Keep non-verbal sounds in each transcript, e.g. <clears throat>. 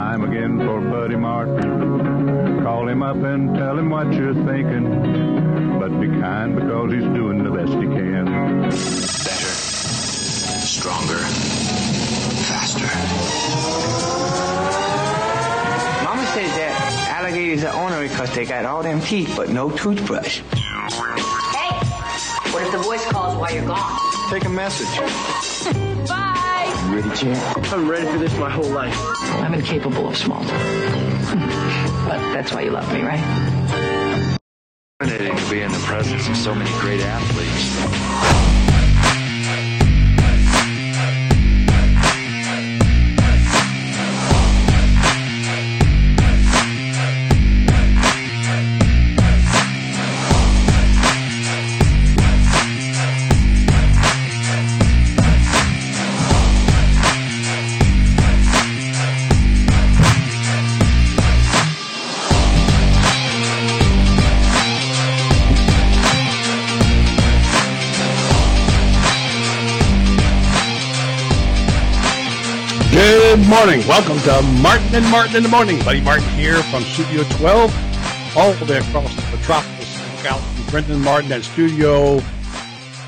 time again for Buddy Martin. Call him up and tell him what you're thinking. But be kind because he's doing the best he can. Better, stronger, faster. Mama says that alligators are ornery because they got all them teeth but no toothbrush. Hey, what if the voice calls while you're gone? Take a message. <laughs> Bye. You ready, champ? I'm ready for this my whole life. I'm incapable of small talk. <laughs> but that's why you love me, right? Fascinating to be in the presence of so many great athletes. Morning. Welcome to Martin and Martin in the Morning. Buddy Martin here from Studio 12, all the way across the metropolis of Galaxy. Brendan Martin at Studio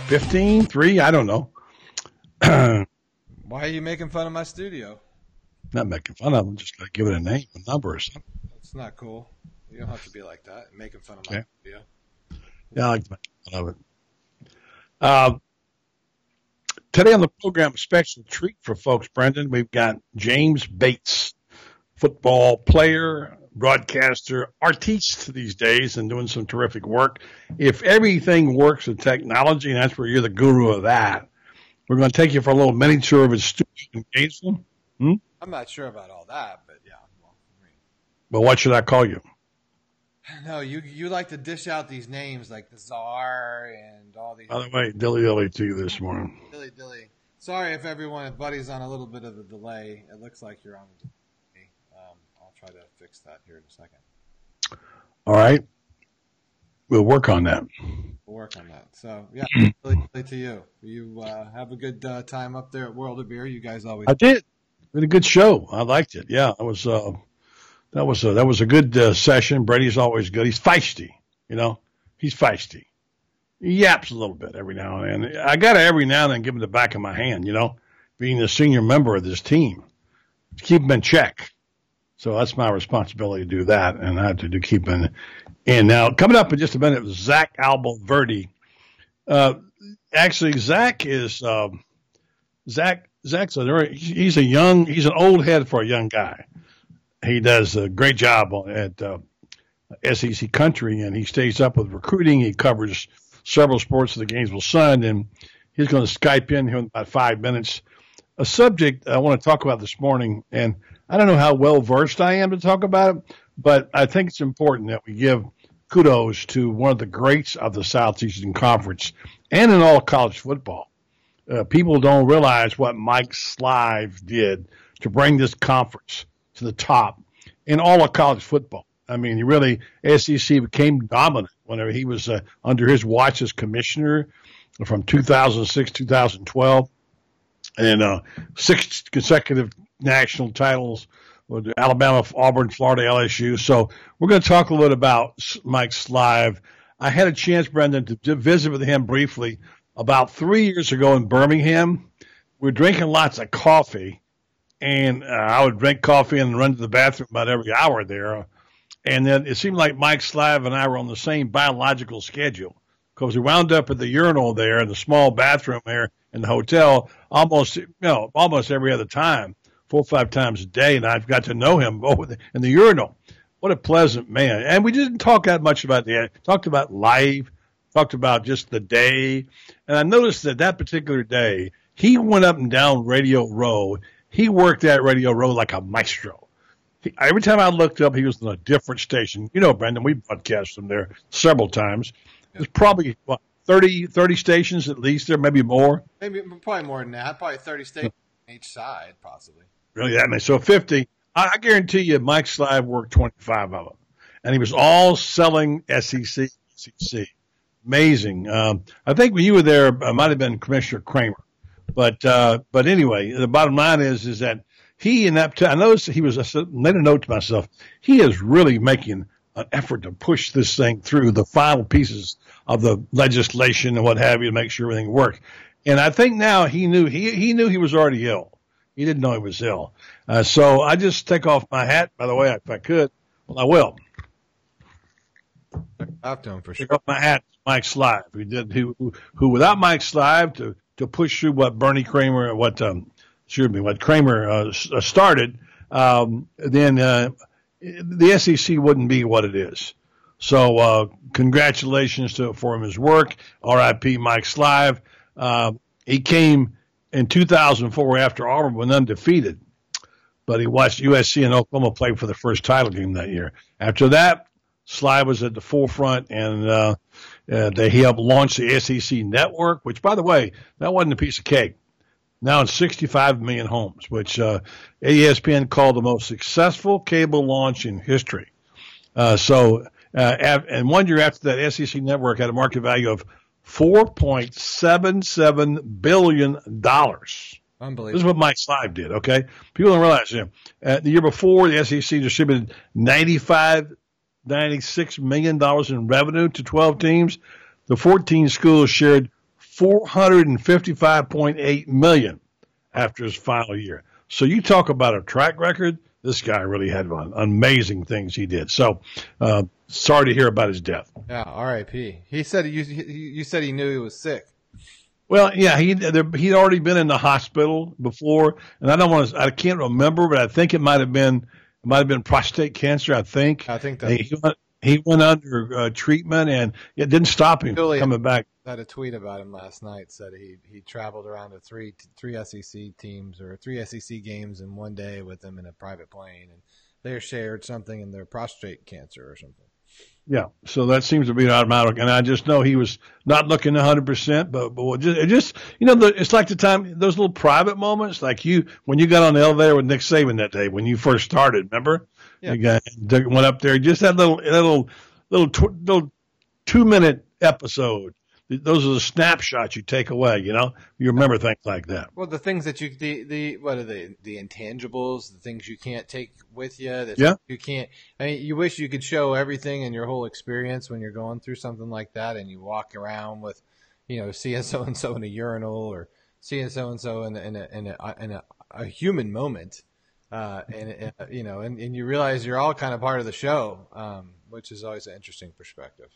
15, 3, I don't know. <clears throat> Why are you making fun of my studio? Not making fun of them, just give it a name, a number or something. That's not cool. You don't have to be like that. Making fun of my Okay. studio. Yeah, I like to make fun of it. Uh, today on the program, a special treat for folks, Brendan. We've got James Bates, football player, broadcaster, artiste these days, and doing some terrific work. If everything works with technology, and that's where you're the guru of that, we're going to take you for a little mini tour of his studio in Gainesville. Hmm? I'm not sure about all that, but yeah. Well, I mean, But what should I call you? <laughs> no, you you like to dish out these names like the Czar and all these. By the way, dilly dilly to you this morning. Dilly dilly. Sorry if everyone, if Buddy's on a little bit of a delay. It looks like you're on a delay. Um, I'll try to fix that here in a second. All right. We'll work on that. We'll work on that. So yeah, dilly <clears throat> dilly to you. You uh, have a good uh, time up there at World of Beer. You guys always. I did. We had a good show. I liked it. Yeah, it was. Uh, that was a, that was a good uh, session. Brady's always good. He's feisty. You know, he's feisty. He yaps a little bit every now and then. I got to every now and then give him the back of my hand. You know, being the senior member of this team, keep him in check. So that's my responsibility to do that, and I have to do keep him in. Now, coming up in just a minute, Zach Abolverti. Uh, actually, Zach is. Um, Zach Zach's a he's a young he's an old head for a young guy. He does a great job at uh, SEC Country, and he stays up with recruiting. He covers several sports of the Gainesville Sun, and he's going to Skype in here in about five minutes. A subject I want to talk about this morning, and I don't know how well versed I am to talk about it, but I think it's important that we give kudos to one of the greats of the Southeastern Conference and in all college football uh, people don't realize what Mike Slive did to bring this conference to the top in all of college football. I mean, he really SEC became dominant whenever he was uh, under his watch as commissioner from 2006 2012, and uh, six consecutive national titles with Alabama, Auburn, Florida, LSU. So we're going to talk a little bit about Mike Slive. I had a chance, Brendan, to, to visit with him briefly about three years ago in Birmingham. We were drinking lots of coffee, and uh, I would drink coffee and run to the bathroom about every hour there. And then it seemed like Mike Slive and I were on the same biological schedule because we wound up at the urinal there in the small bathroom there in the hotel almost, you know, almost every other time, four or five times a day. And I've got to know him <laughs> in the urinal. What a pleasant man. And we didn't talk that much about the, talked about life, talked about just the day. And I noticed that that particular day, he went up and down Radio Row. He worked that Radio Row like a maestro. He, every time I looked up, he was on a different station. You know, Brendan, we broadcast from there several times. There's probably what, 30, 30 stations at least there, maybe more. Maybe probably more than that. Probably thirty states on each side, possibly. Really, that many. So 50. I, I guarantee you, Mike Slive worked 25 of them. And he was all selling SEC, SEC. Amazing. Um, I think when you were there, it might have been Commissioner Kramer. But, uh, but anyway, the bottom line is, is that he in that, I noticed he was, I said, made a note to myself, he is really making an effort to push this thing through the final pieces of the legislation and what have you to make sure everything worked. And I think now he knew, he, he knew he was already ill. He didn't know he was ill. Uh, so I just take off my hat, by the way, if I could. Well, I will. I've done for sure. Take off my hat, Mike Slive, who did, who, who without Mike Slive to, to push through what Bernie Kramer, what, um, excuse me, what Kramer uh, started, um, then uh, the SEC wouldn't be what it is. So uh, congratulations to for his work. R.I.P. Mike Slive. Uh, he came in 2004 after Auburn went undefeated, but he watched USC and Oklahoma play for the first title game that year. After that, Slive was at the forefront, and uh, they helped launch the SEC network, which, by the way, that wasn't a piece of cake. Now in 65 million homes, which uh, ESPN called the most successful cable launch in history. Uh, so, uh, and one year after that, SEC network had a market value of 4.77 billion dollars. Unbelievable. This is what Mike Slive did. Okay, people don't realize. You know, uh, the year before, the SEC distributed 95, 96 million dollars in revenue to 12 teams. The 14 schools shared 455.8 million after his final year. So you talk about a track record. This guy really had one. amazing things he did. So, uh, sorry to hear about his death. Yeah, R.I.P. He said you you said he knew he was sick. Well, yeah, he he'd already been in the hospital before, and I don't want to. I can't remember, but I think it might have been it might have been prostate cancer. I think. I think that he went, he went under uh, treatment, and it didn't stop him Julian coming back. I had a tweet about him last night. Said he he traveled around to three three SEC teams or three SEC games in one day with them in a private plane, and they shared something in their prostate cancer or something. Yeah, so that seems to be automatic, and I just know he was not looking 100, percent but but just, it just you know, the, it's like the time those little private moments, like you when you got on the elevator with Nick Saban that day when you first started. Remember, Yeah. you got, went up there, just that little little little tw- little two minute episode. Those are the snapshots you take away. You know, you remember things like that. Well, the things that you the the what are they the intangibles, the things you can't take with you. That Yeah. you can't. I mean, you wish you could show everything and your whole experience when you're going through something like that, and you walk around with, you know, seeing <laughs> so and so in a urinal or seeing so and so in in a in a in a, a human moment, uh, and uh, you know, and, and you realize you're all kind of part of the show, um, which is always an interesting perspective.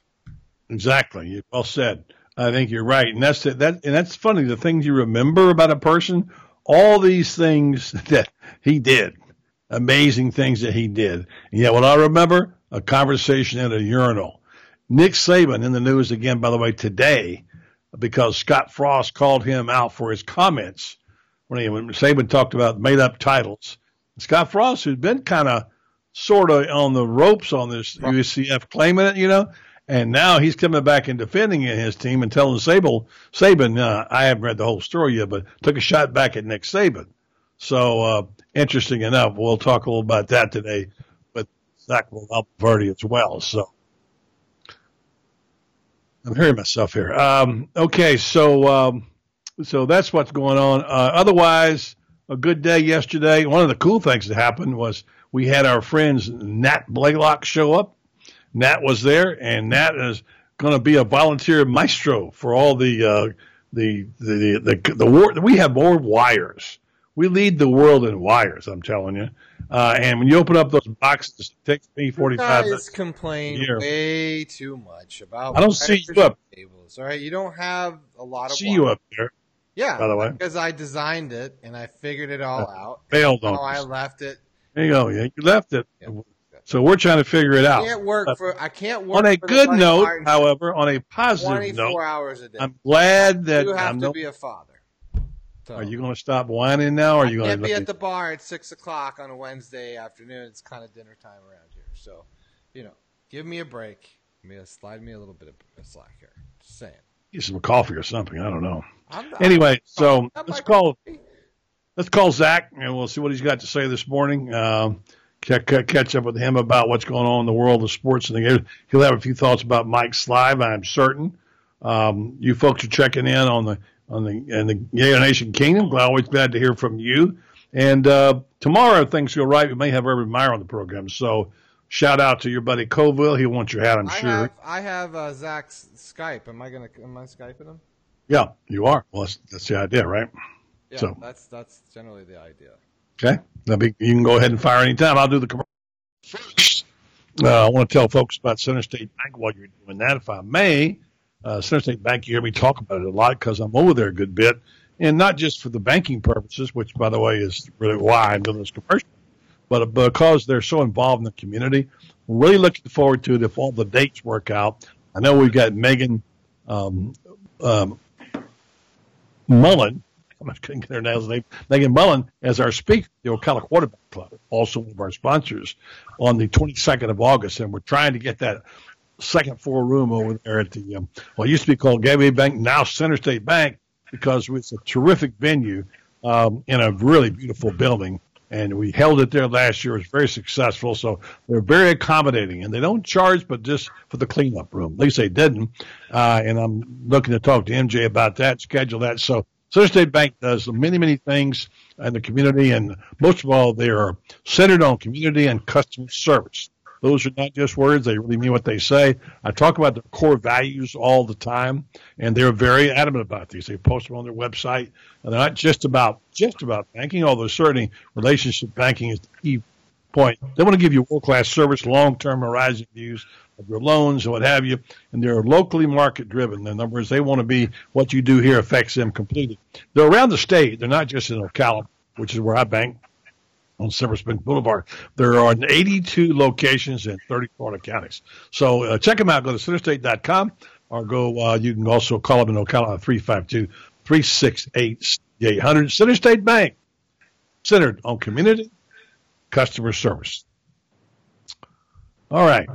Exactly. Well said. I think you're right, and that's. That and that's funny. The things you remember about a person, all these things <laughs> that he did, amazing things that he did. And yet, what I remember, a conversation at a urinal. Nick Saban in the news again, by the way, today, because Scott Frost called him out for his comments when, he, when Saban talked about made up titles. Scott Frost, who's been kind of sort of on the ropes on this UCF claiming it, you know, and now he's coming back and defending his team and telling Saban, Saban, uh, I haven't read the whole story yet, but took a shot back at Nick Saban. So, uh, interesting enough. We'll talk a little about that today with Zach Abolverti as well. So, I'm hearing myself here. Um, okay. So, um, so that's what's going on. Uh, otherwise, a good day yesterday. One of the cool things that happened was we had our friends Nat Blaylock show up. Nat was there, and Nat is going to be a volunteer maestro for all the uh, the the the the, the war. We have more wires. We lead the world in wires. I'm telling you. Uh, and when you open up those boxes, it takes me 45 guys minutes. complain Here. way too much about. I don't see you up. and Cables, all right, you don't have a lot of. See you up there. Yeah, by the way. because I designed it and I figured it all out. Failed on I left it. There you go. Yeah, you left it. Yeah. So we're trying to figure it out. I can't work for. I can't work on a good note, however, on a positive note, hours a day. I'm glad that you have I'm to no, be a father. So, Are you going to stop whining now? Or are you going can't be to? at the bar at six o'clock on a Wednesday afternoon. It's kind of dinner time around here, so you know, give me a break. Me a, slide me a little bit of slack here. Just saying. Get some coffee or something. I don't know. I'm, Anyway, so let's call let's call Zach and we'll see what he's got to say this morning. Um, catch up with him about what's going on in the world of sports and the game. He'll have a few thoughts about Mike Slive, I'm certain. Um, you folks are checking in on the on the and the Gator Nation Kingdom. Glad, Always glad to hear from you. And uh, tomorrow, if things go right, we may have Urban Meyer on the program. So shout out to your buddy Coville. He wants your hat, I'm I sure. have I have uh, Zach's Skype. Am I gonna am I skyping him? Yeah, you are. Well, that's, that's the idea, right? Yeah, So- that's that's generally the idea. Okay. Be, you can go ahead and fire anytime. I'll do the commercial first. Uh, I want to tell folks about Center State Bank while you're doing that, if I may. Uh, Center State Bank, you hear me talk about it a lot because I'm over there a good bit. And not just for the banking purposes, which, by the way, is really why I'm doing this commercial, but because they're so involved in the community. Really looking forward to it if all the dates work out. I know we've got Megan um, um, Mullen. I couldn't get her name's name. Megan Mullen as our speaker, the Ocala Quarterback Club, also one of our sponsors, on the 22nd of August, and we're trying to get that second floor room over there at the um, what used to be called Gateway Bank, now Center State Bank, because it's a terrific venue um, in a really beautiful building. And we held it there last year. It was very successful. So they're very accommodating, and they don't charge, but just for the cleanup room. At least they didn't. Uh, and I'm looking to talk to MJ about that, schedule that. So Center State Bank does many, many things in the community, and most of all, they are centered on community and customer service. Those are not just words; they really mean what they say. I talk about their core values all the time, and they're very adamant about these. They post them on their website, and they're not just about just about banking, although certainly relationship banking is the key point. They want to give you world class service, long term horizon views of your loans what have you, and they're locally market driven. In other words, they want to be what you do here affects them completely. They're around the state. They're not just in Ocala, which is where I bank on Silver Spring Boulevard. There are 82 locations in 30 Florida counties. So uh, check them out. Go to centerstate.com or go, uh, you can also call them in Ocala at 352 368 800. Center State Bank, centered on community customer service. All right.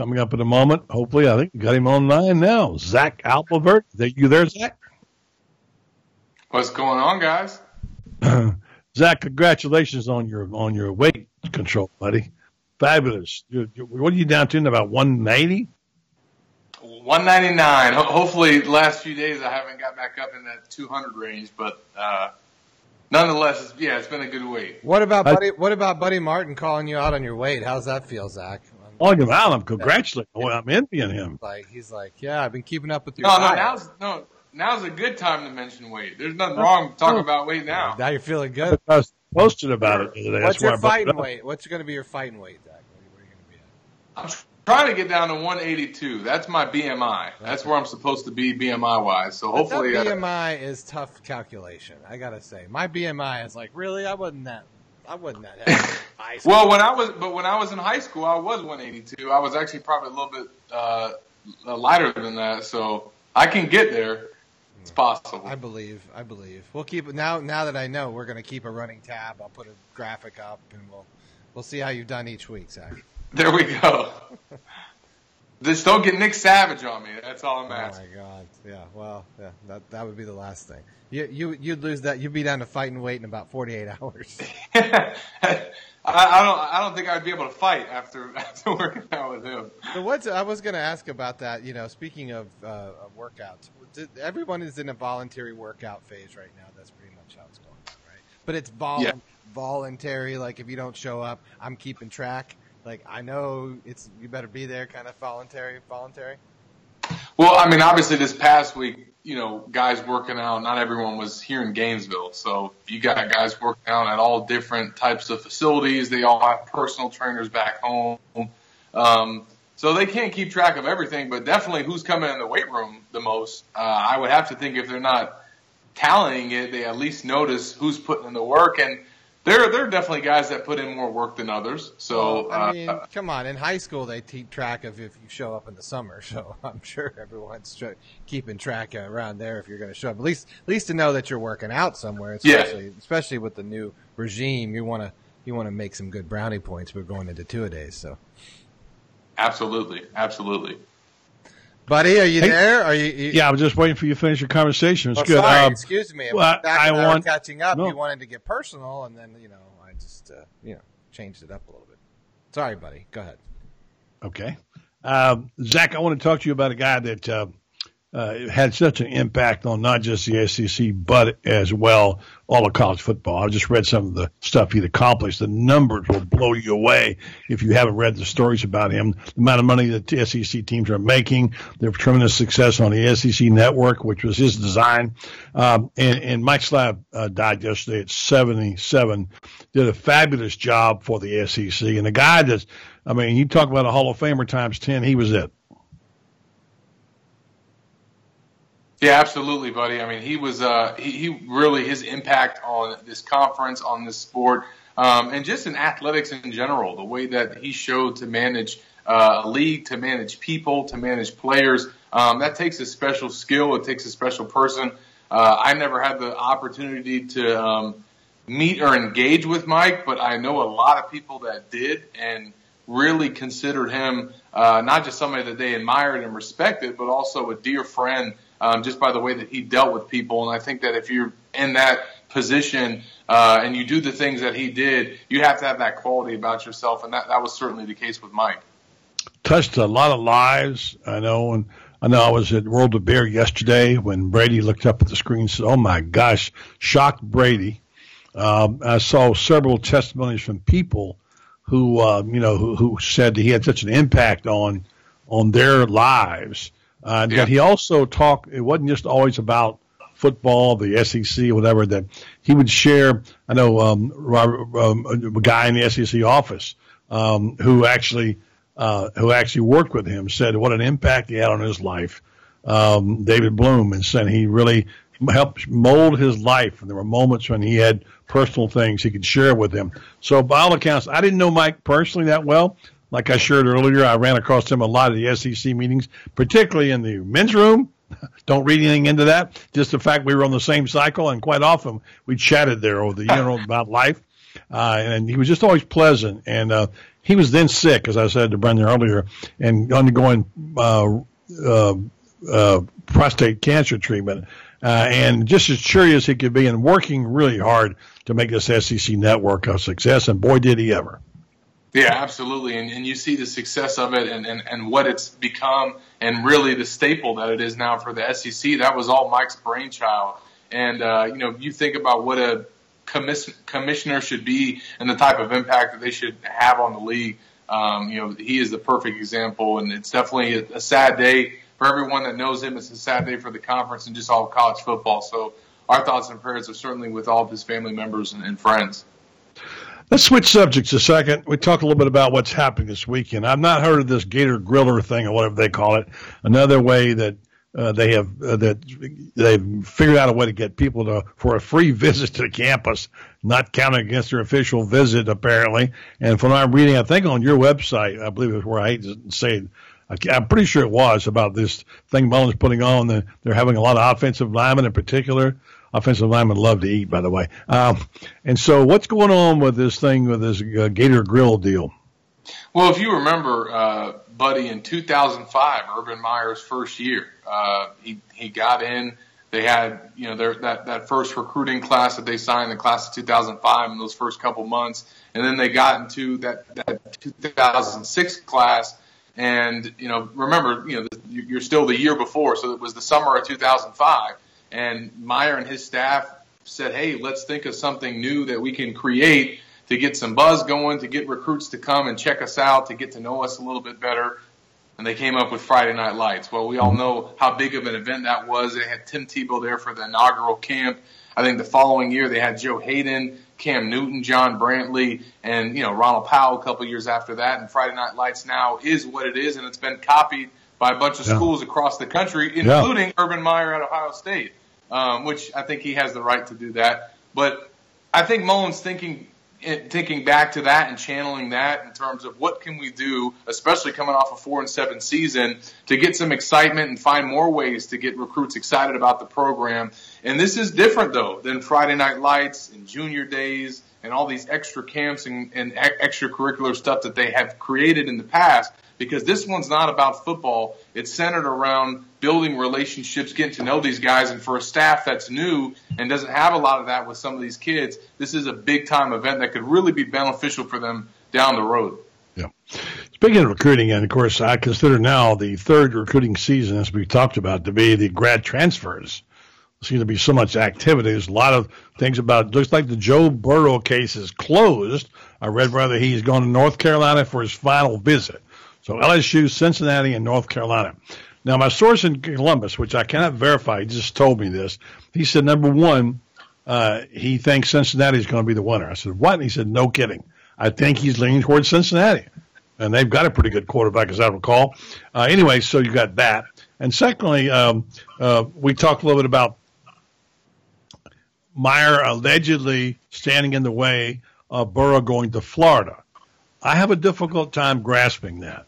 Coming up in a moment, hopefully, I think we got him online now. Zach Abolverti. Are you there, Zach? What's going on, guys? <clears throat> Zach, congratulations on your on your weight control, buddy. Fabulous. You, you, what are you down to? in About one ninety. 199. Ho- hopefully, the last few days I haven't got back up in that 200 range, but uh, nonetheless, it's, yeah, it's been a good weight. What about I- Buddy? What about Buddy Martin calling you out on your weight? How's that feel, Zach? Calling him out. I'm congratulating. Well, I'm envying him. Like he's like, yeah, I've been keeping up with your No, no, now's no, now's a good time to mention weight. There's nothing wrong talking about weight now. Now you're feeling good. I was posted about it the other day. What's That's why your I brought it fighting weight? What's going to be your fighting weight, Zach? What are you going to be at? I'm trying to get down to 182. That's my BMI. That's where I'm supposed to be BMI wise. So hopefully, that uh, BMI is tough calculation. I gotta say, my BMI is like, really, I wasn't that, I wasn't that <laughs> heavy. high. Well, when I was, but when I was in high school, I was 182. I was actually probably a little bit uh, lighter than that, so I can get there. It's possible. I believe, I believe. We'll keep now. Now that I know, we're gonna keep a running tab. I'll put a graphic up, and we'll we'll see how you've done each week, Zach. There we go. <laughs> Just don't get Nick Savage on me. That's all I'm asking. Oh my god, yeah. Well, yeah, that that would be the last thing. You you you'd lose that. You'd be down to fighting weight in about forty eight <laughs> hours. <laughs> I, I don't. I don't think I'd be able to fight after <laughs> after working out with him. So what's I was going to ask about that. You know, speaking of, uh, of workouts, did- everyone is in a voluntary workout phase right now. That's pretty much how it's going, right? But it's vol- Yeah. voluntary. Like if you don't show up, I'm keeping track. Like I know it's you better be there. Kind of voluntary, voluntary. Well, I mean, obviously this past week, you know, guys working out, not everyone was here in Gainesville. So you got guys working out at all different types of facilities. They all have personal trainers back home. Um, so they can't keep track of everything, but definitely who's coming in the weight room the most. Uh, I would have to think if they're not tallying it, they at least notice who's putting in the work. And there, there are definitely guys that put in more work than others. So, Well, I uh, mean, come on. In high school, they keep track of if you show up in the summer. <laughs> So I'm sure everyone's tr- keeping track around there if you're going to show up. At least, at least to know that you're working out somewhere. Yeah. Especially, especially with the new regime, you want to you want to make some good brownie points. We're going into two a days. So, absolutely, absolutely. Buddy, are you Hey. there? Are you? you Yeah, I was just waiting for you to finish your conversation. It's good. sorry, Um, excuse me. well, I I want- was catching up. no. You wanted to get personal, and then you know I just uh, you know changed it up a little bit. Sorry, buddy. Go ahead. Okay. Um, Zach, I want to talk to you about a guy that uh, uh, it had such an impact on not just the SEC, but as well all of college football. I just read some of the stuff he'd accomplished. The numbers will blow you away if you haven't read the stories about him. The amount of money that the SEC teams are making, their tremendous success on the SEC network, which was his design. Um, and, and Mike Slive uh, died yesterday at 77. Did a fabulous job for the SEC. And the guy that's, I mean, you talk about a Hall of Famer times 10, he was it. Yeah, absolutely, buddy. I mean, he was uh, he, he really his impact on this conference, on this sport, um, and just in athletics in general. The way that he showed to manage uh, a league, to manage people, to manage players, um, that takes a special skill. It takes a special person. Uh, I never had the opportunity to um, meet or engage with Mike, but I know a lot of people that did and really considered him uh, not just somebody that they admired and respected, but also a dear friend um, just by the way that he dealt with people. And I think that if you're in that position uh, and you do the things that he did, you have to have that quality about yourself, and that that was certainly the case with Mike. Touched a lot of lives, I know, and I know I was at World of Beer yesterday when Brady looked up at the screen and said, "Oh my gosh!" Shocked Brady. Um, I saw several testimonies from people who, uh, you know, who, who said that he had such an impact on on their lives uh, yeah. But he also talked. It wasn't just always about football, the SEC, whatever. That he would share. I know um, Robert, um, a guy in the SEC office um, who actually uh, who actually worked with him said what an impact he had on his life. Um, David Bloom and said he really helped mold his life, and there were moments when he had personal things he could share with him. So, by all accounts, I didn't know Mike personally that well. Like I shared earlier, I ran across him a lot of the SEC meetings, particularly in the men's room. <laughs> Don't read anything into that. Just the fact we were on the same cycle, and quite often we chatted there over the you <laughs> know about life. Uh, and he was just always pleasant. And uh, he was then sick, as I said to Brendan earlier, and undergoing uh, uh, uh, prostate cancer treatment. Uh, and just as cheery as he could be, and working really hard to make this SEC network a success. And boy, did he ever! Yeah, absolutely. And, and you see the success of it and, and, and what it's become and really the staple that it is now for the SEC. That was all Mike's brainchild. And, uh, you know, you think about what a commis- commissioner should be and the type of impact that they should have on the league. Um, you know, he is the perfect example. And it's definitely a, a sad day for everyone that knows him. It's a sad day for the conference and just all of college football. So our thoughts and prayers are certainly with all of his family members and, and friends. Let's switch subjects a second. We talk a little bit about what's happening this weekend. I've not heard of this Gator Griller thing or whatever they call it. Another way that uh, they have uh, that they've figured out a way to get people to for a free <laughs> visit to the campus, not counting against their official visit apparently. And from what I'm reading, I think on your website, I believe it's where I hate to say. I'm pretty sure it was about this thing Mullen's putting on. They're having a lot of offensive linemen in particular offensive linemen love to eat, by the way. Um, and so, what's going on with this thing with this uh, Gator Grill deal? Well, if you remember, uh, Buddy, in 2005, Urban Meyer's first year, uh, he he got in. They had you know their, that that first recruiting class that they signed, the class of 2005, in those first couple months, and then they got into that that 2006 class. And you know, remember, you know, you're still the year before, so it was the summer of 2005 and Meyer and his staff said, hey, let's think of something new that we can create to get some buzz going, to get recruits to come and check us out, to get to know us a little bit better. And they came up with Friday Night Lights. Well, we all know how big of an event that was. They had Tim Tebow there for the inaugural camp. I think the following year they had Joe Haden, Cam Newton, John Brantley, and you know Ronald Powell a couple years after that. And Friday Night Lights now is what it is, and it's been copied by a bunch of yeah. schools across the country, including yeah. Urban Meyer at Ohio State um, which I think he has the right to do that. But I think Mullen's thinking thinking back to that and channeling that in terms of what can we do, especially coming off a four and seven season, to get some excitement and find more ways to get recruits excited about the program. And this is different though than Friday Night Lights and Junior Days and all these extra camps and, and extracurricular stuff that they have created in the past because this one's not about football. It's centered around building relationships, getting to know these guys. And for a staff that's new and doesn't have a lot of that with some of these kids, this is a big time event that could really be beneficial for them down the road. Yeah. Speaking of recruiting, and of course, I consider now the third recruiting season, as we talked about, to be the grad transfers. There seems to be so much activity. There's a lot of things about. Looks like the Joe Burrow case is closed. I read rather he's going to North Carolina for his final visit. So LSU, Cincinnati, and North Carolina. Now, my source in Columbus, which I cannot verify, just told me this. He said, number one, uh, he thinks Cincinnati is going to be the winner. I said, what? And he said, no kidding. I think he's leaning towards Cincinnati. And they've got a pretty good quarterback, as I recall. Uh, anyway, so you got that. And secondly, um, uh, we talked a little bit about Meyer allegedly standing in the way of Burrow going to Florida. I have a difficult time grasping that.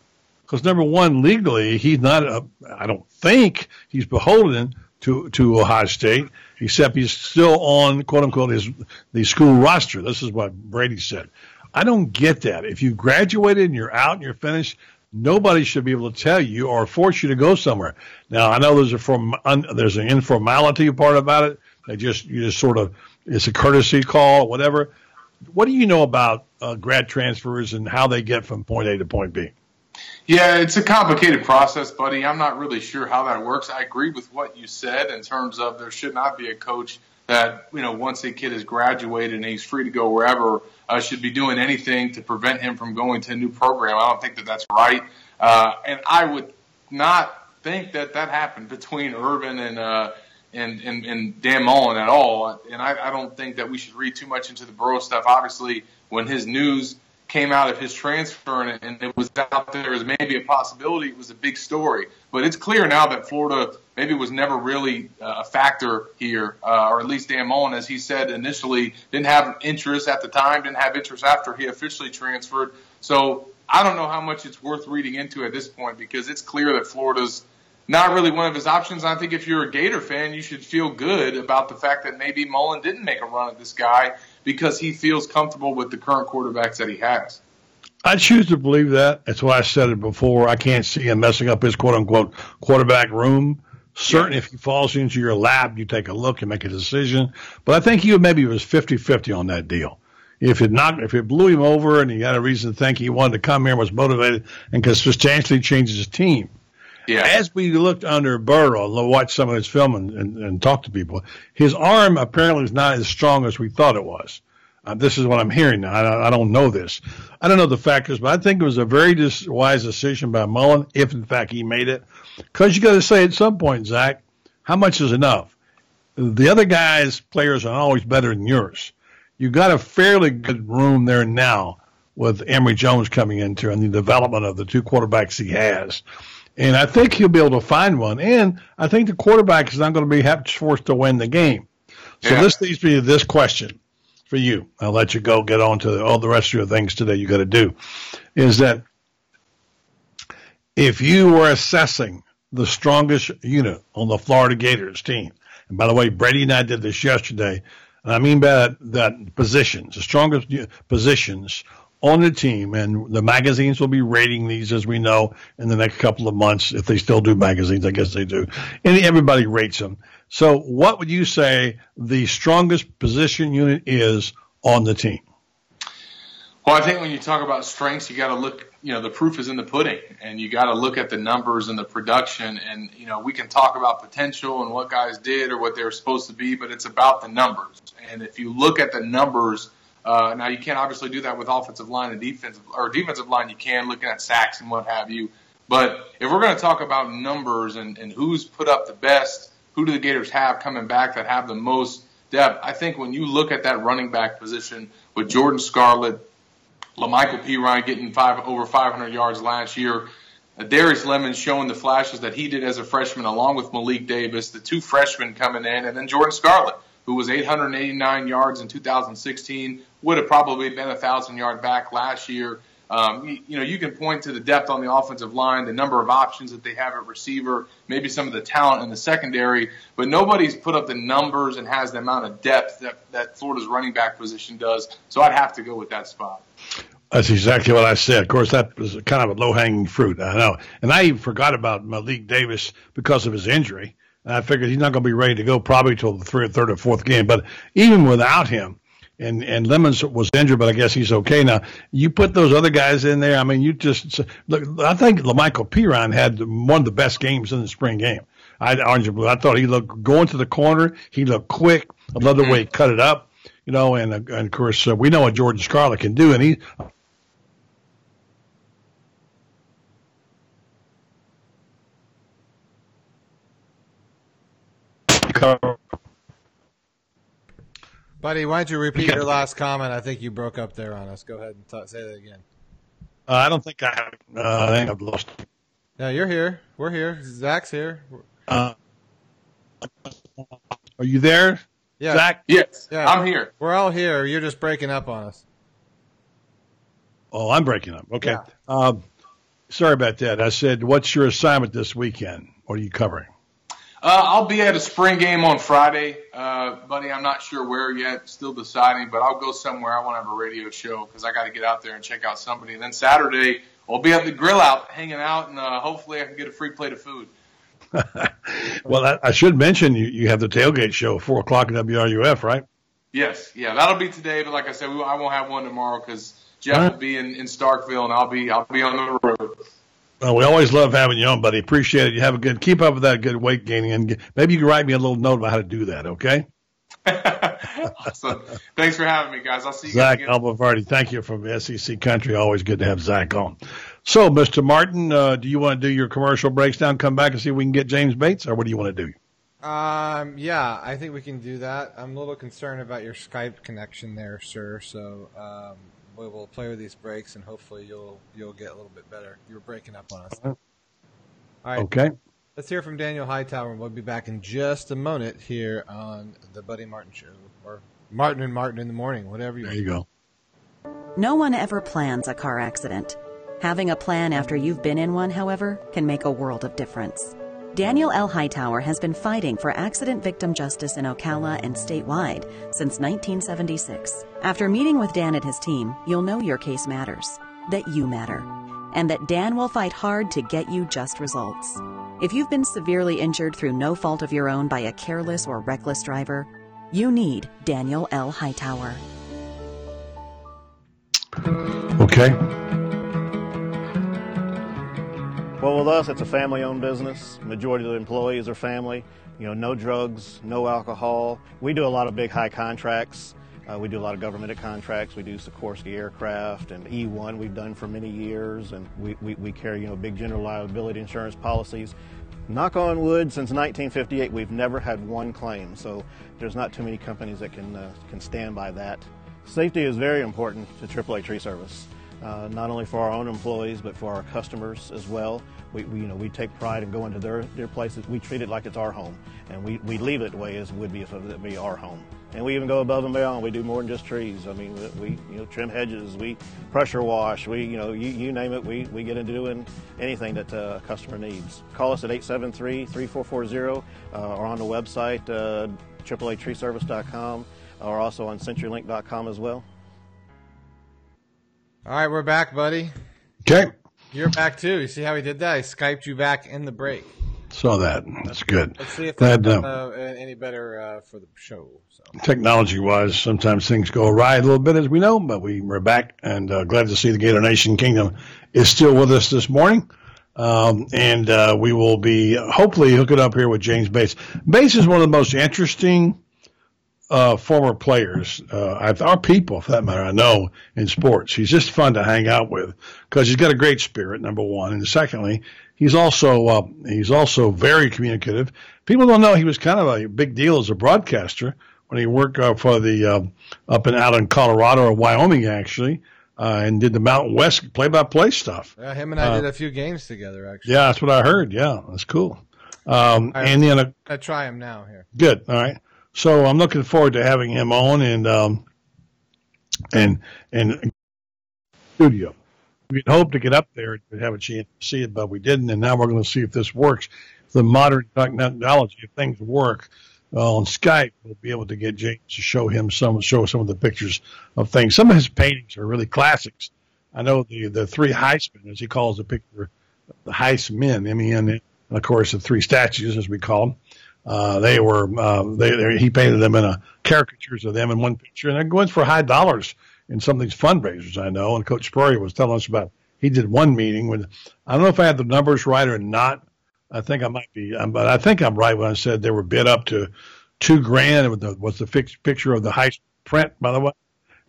Because number one, legally, he's not. A, I don't think he's beholden to to Ohio State, except he's still on quote unquote his the school roster. This is what Brady said. I don't get that. If you graduated and you're out and you're finished, nobody should be able to tell you or force you to go somewhere. Now I know there's a form, un, there's an informality part about it. They just you just sort of it's a courtesy call whatever. What do you know about uh, grad transfers and how they get from point A to point B? Yeah, it's a complicated process, buddy. I'm not really sure how that works. I agree with what you said in terms of there should not be a coach that, you know, once a kid has graduated and he's free to go wherever, uh, should be doing anything to prevent him from going to a new program. I don't think that that's right. Uh, and I would not think that that happened between Urban and, uh, and, and, and Dan Mullen at all. And I, I don't think that we should read too much into the Burrow stuff. Obviously, when his news came out of his transfer and, and it was out there as maybe a possibility, it was a big story. But it's clear now that Florida maybe was never really uh, a factor here, uh, or at least Dan Mullen, as he said initially, didn't have interest at the time, didn't have interest after he officially transferred. So I don't know how much it's worth reading into at this point because it's clear that Florida's not really one of his options. I think if you're a Gator fan, you should feel good about the fact that maybe Mullen didn't make a run at this guy because he feels comfortable with the current quarterbacks that he has. I choose to believe that. That's why I said it before. I can't see him messing up his quote unquote quarterback room. Certainly, yeah. if he falls into your lap, you take a look and make a decision. But I think he maybe was 50 50 on that deal. If it knocked, if it blew him over and he had a reason to think he wanted to come here and was motivated and could substantially change his team. Yeah. As we looked under Burrow, and watched some of his film and, and, and talk to people, his arm apparently is not as strong as we thought it was. Uh, this is what I'm hearing now. I, I, don't know this. I don't know the factors, but I think it was a very dis- wise decision by Mullen, if in fact he made it. Because you got to say at some point, Zach, how much is enough? The other guys' players are always better than yours. You got a fairly good room there now with Emory Jones coming into and the development of the two quarterbacks he has. And I think he'll be able to find one. And I think the quarterback is not going to be forced to win the game. So yeah. this leads me to this question for you. I'll let you go get on to all the rest of your things today you got to do. Is that if you were assessing the strongest unit on the Florida Gators team, and by the way, Brady and I did this yesterday, and I mean by that, that positions, the strongest positions on the team, and the magazines will be rating these as we know in the next couple of months. If they still do magazines, I guess they do. And everybody rates them. So, what would you say the strongest position unit is on the team? Well, I think when you talk about strengths, you got to look. You know, the proof is in the pudding, and you got to look at the numbers and the production. And you know, we can talk about potential and what guys did or what they were supposed to be, but it's about the numbers. And if you look at the numbers uh, now you can't obviously do that with offensive line and defensive or defensive line. You can looking at sacks and what have you. But if we're going to talk about numbers and, and who's put up the best, who do the Gators have coming back that have the most depth? I think when you look at that running back position with Jordan Scarlett, Lamical Perine getting five over 500 yards last year, Darius Lemon showing the flashes that he did as a freshman, along with Malik Davis, the two freshmen coming in, and then Jordan Scarlett who was 889 yards in 2016, would have probably been a thousand yard back last year. Um, you, you, know, you can point to the depth on the offensive line, the number of options that they have at receiver, maybe some of the talent in the secondary, but nobody's put up the numbers and has the amount of depth that, that Florida's running back position does. So I'd have to go with that spot. That's exactly what I said. Of course, that was kind of a low hanging fruit. I know. And I even forgot about Malik Davis because of his injury. I figured he's not going to be ready to go probably till the third or fourth game. But even without him, and and Lemons was injured, but I guess he's okay now. You put those other guys in there. I mean, you just look. I think Lamical Perine had one of the best games in the spring game. I blue. I thought he looked going to the corner. He looked quick. I love the way he cut it up. You know, and, uh, and of course uh, we know what Jordan Scarlett can do, and he Buddy, why don't you repeat your last comment? I think you broke up there on us. Go ahead and t- say that again. Uh, I don't think I have. Uh, I think I've lost. No, you're here. We're here. Zach's here. Uh, are you there, Yeah. Zach? Yes, Yeah. I'm here. We're all here. You're just breaking up on us. Oh, I'm breaking up. Okay. Yeah. Um, sorry about that. I said, what's your assignment this weekend? What are you covering? Uh, I'll be at a spring game on Friday, uh, buddy. I'm not sure where yet, still deciding, but I'll go somewhere. I want to have a radio show because I got to get out there and check out somebody. And then Saturday, I'll be at the grill out, hanging out, and uh, hopefully I can get a free plate of food. <laughs> well, I, I should mention you, you have the tailgate show four o'clock at WRUF, right? Yes, yeah, that'll be today. But like I said, we, I won't have one tomorrow because Jeff right. will be in, in Starkville, and I'll be I'll be on the road. Well, we always love having you on, buddy. Appreciate it. You have a good, keep up with that good weight gaining, and maybe you can write me a little note about how to do that. Okay, <laughs> awesome. Thanks for having me, guys. I'll see you Zach guys again. Abolverti, thank you from SEC Country. Always good to have Zach on. So, Mr. Martin, uh, do you want to do your commercial breaks down? Come back and see if we can get James Bates, or what do you want to do? Um, yeah, I think we can do that. I'm a little concerned about your Skype connection there, sir. So um, we will play with these breaks, and hopefully you'll you'll get a little bit better. You were breaking up on us. All right, Okay. let's hear from Daniel Hightower, and we'll be back in just a moment here on the Buddy Martin Show, or Martin and Martin in the morning, whatever you. There you go. No one ever plans a car accident. Having a plan after you've been in one, however, can make a world of difference. Daniel L. Hightower has been fighting for accident victim justice in Ocala and statewide since 1976. After meeting with Dan and his team, you'll know your case matters, that you matter, and that Dan will fight hard to get you just results. If you've been severely injured through no fault of your own by a careless or reckless driver, you need Daniel L. Hightower. Okay. Well, with us, it's a family-owned business. Majority of the employees are family. You know, no drugs, no alcohol. We do a lot of big high contracts. Uh, we do a lot of governmented contracts. We do Sikorsky aircraft and E1 we've done for many years, and we, we, we carry you know big general liability insurance policies. Knock on wood, since 1958, we've never had one claim. So there's not too many companies that can uh, can stand by that. Safety is very important to AAA Tree Service uh, not only for our own employees but for our customers as well. We, we, you know we take pride in going to their, their places. We treat it like it's our home, and we, we leave it the way as it would be if it would be our home. And we even go above and beyond. We do more than just trees. I mean, we you know trim hedges, we pressure wash, we you know you, you name it. We, we get into doing anything that uh, a customer needs. Call us at 873-3440 uh, or on the website uh, AAATreeService.com or also on CenturyLink.com as well. All right, we're back, buddy. Okay. You're back too. You see how he did that? He skyped you back in the break. Saw that. That's good. Let's see if Glad, that's uh, uh, any better uh, for the show. So. technology wise, sometimes things go awry a little bit, as we know, but we, we're back and uh, glad to see the Gator Nation Kingdom is still with us this morning. Um, and uh, we will be hopefully hooking up here with James Bates. Bates is one of the most interesting uh, former players, uh, our people, for that matter, I know in sports. He's just fun to hang out with because he's got a great spirit, number one, and secondly, he's also uh, he's also very communicative. People don't know he was kind of a big deal as a broadcaster when he worked uh, for the uh, up and out in Colorado or Wyoming actually, uh, and did the Mountain West play-by-play stuff. Yeah, him and I Uh, did a few games together actually. Yeah, that's what I heard. Yeah, that's cool. Um, I- and then a, I try him now here. Good. All right. So I'm looking forward to having him on and um and and studio. We'd hoped to get up there and have a chance to see it, but we didn't. And now we're going to see if this works. The modern technology, if things work uh, on Skype, we'll be able to get James to show him some, show some of the pictures of things. Some of his paintings are really classics. I know the the three Heisman, as he calls the picture, the Heismen, M E N, and of course the three statues, as we call them Uh, they were uh, they, they he painted them in a caricatures of them in one picture, and they're going for high dollars in some of these fundraisers. I know, and Coach Spurrier was telling us about. He did one meeting with. I don't know if I had the numbers right or not. I think I might be, um, but I think I'm right when I said they were bid up to two grand with the was the fixed picture of the high print, by the way,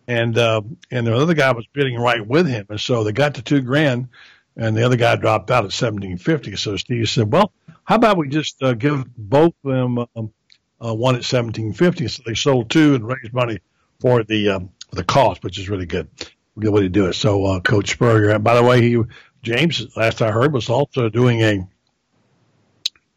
and uh, and the other guy was bidding right with him, and so they got to two grand, and the other guy dropped out at seventeen fifty. So Steve said, "Well, how about we just uh, give both of them um, uh, one at seventeen fifty? So they sold two and raised money for the um, the cost, which is really good. Good way to do it. So uh, Coach Spurrier, and by the way, he James, last I heard, was also doing a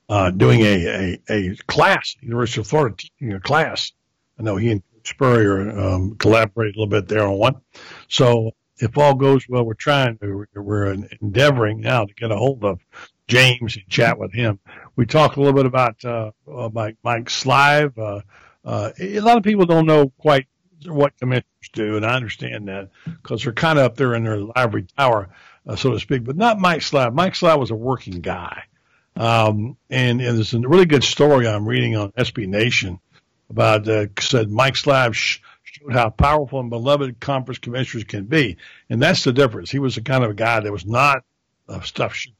uh, doing a, a, a class, University of Florida teaching a class. I know he and Spurrier um, collaborated a little bit there on one. So if all goes well, we're trying to, we're endeavoring now to get a hold of James and chat with him. We talked a little bit about uh, uh, Mike, Mike Slive. Uh, uh, a lot of people don't know quite what commissioners do, and I understand that because they're kind of up there in their ivory tower, uh, so to speak, but not Mike Slive. Mike Slive was a working guy. Um, and, and there's a really good story I'm reading on SB Nation about uh, said Mike Slive sh- showed how powerful and beloved conference commissioners can be, and that's the difference. He was the kind of a guy that was not a stuff shoot,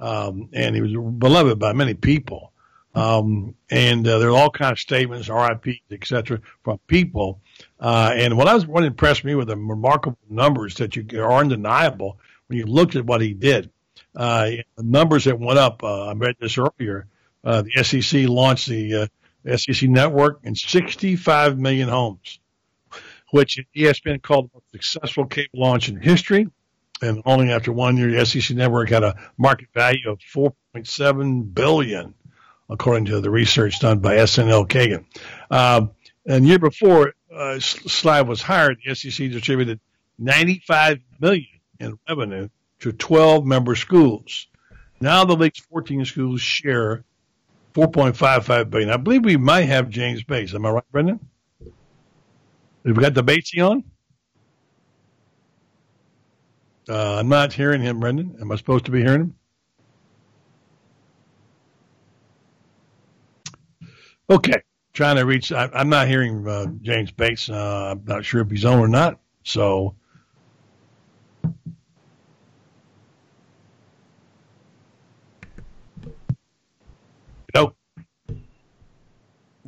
um, and he was beloved by many people. Um, and uh, there are all kinds of statements, RIPs, etc., from people. Uh, and what I was what impressed me with the remarkable numbers that you are undeniable when you looked at what he did uh, numbers that went up. Uh, I read this earlier. Uh, the SEC launched the uh, SEC network in 65 million homes, which ESPN called the most successful cable launch in history. And only after one year, the SEC network had a market value of 4.7 billion, according to the research done by SNL Kagan. Uh, and year before uh, Slive was hired, the SEC distributed 95 million in revenue to 12 member schools. Now the league's 14 schools share 4.55 billion. I believe we might have James Bates. Am I right, Brendan? Have we got the Batesy on? Uh, I'm not hearing him, Brendan. Am I supposed to be hearing him? Okay, trying to reach. I, am not hearing uh, James Bates. Uh, I'm not sure if he's on or not. So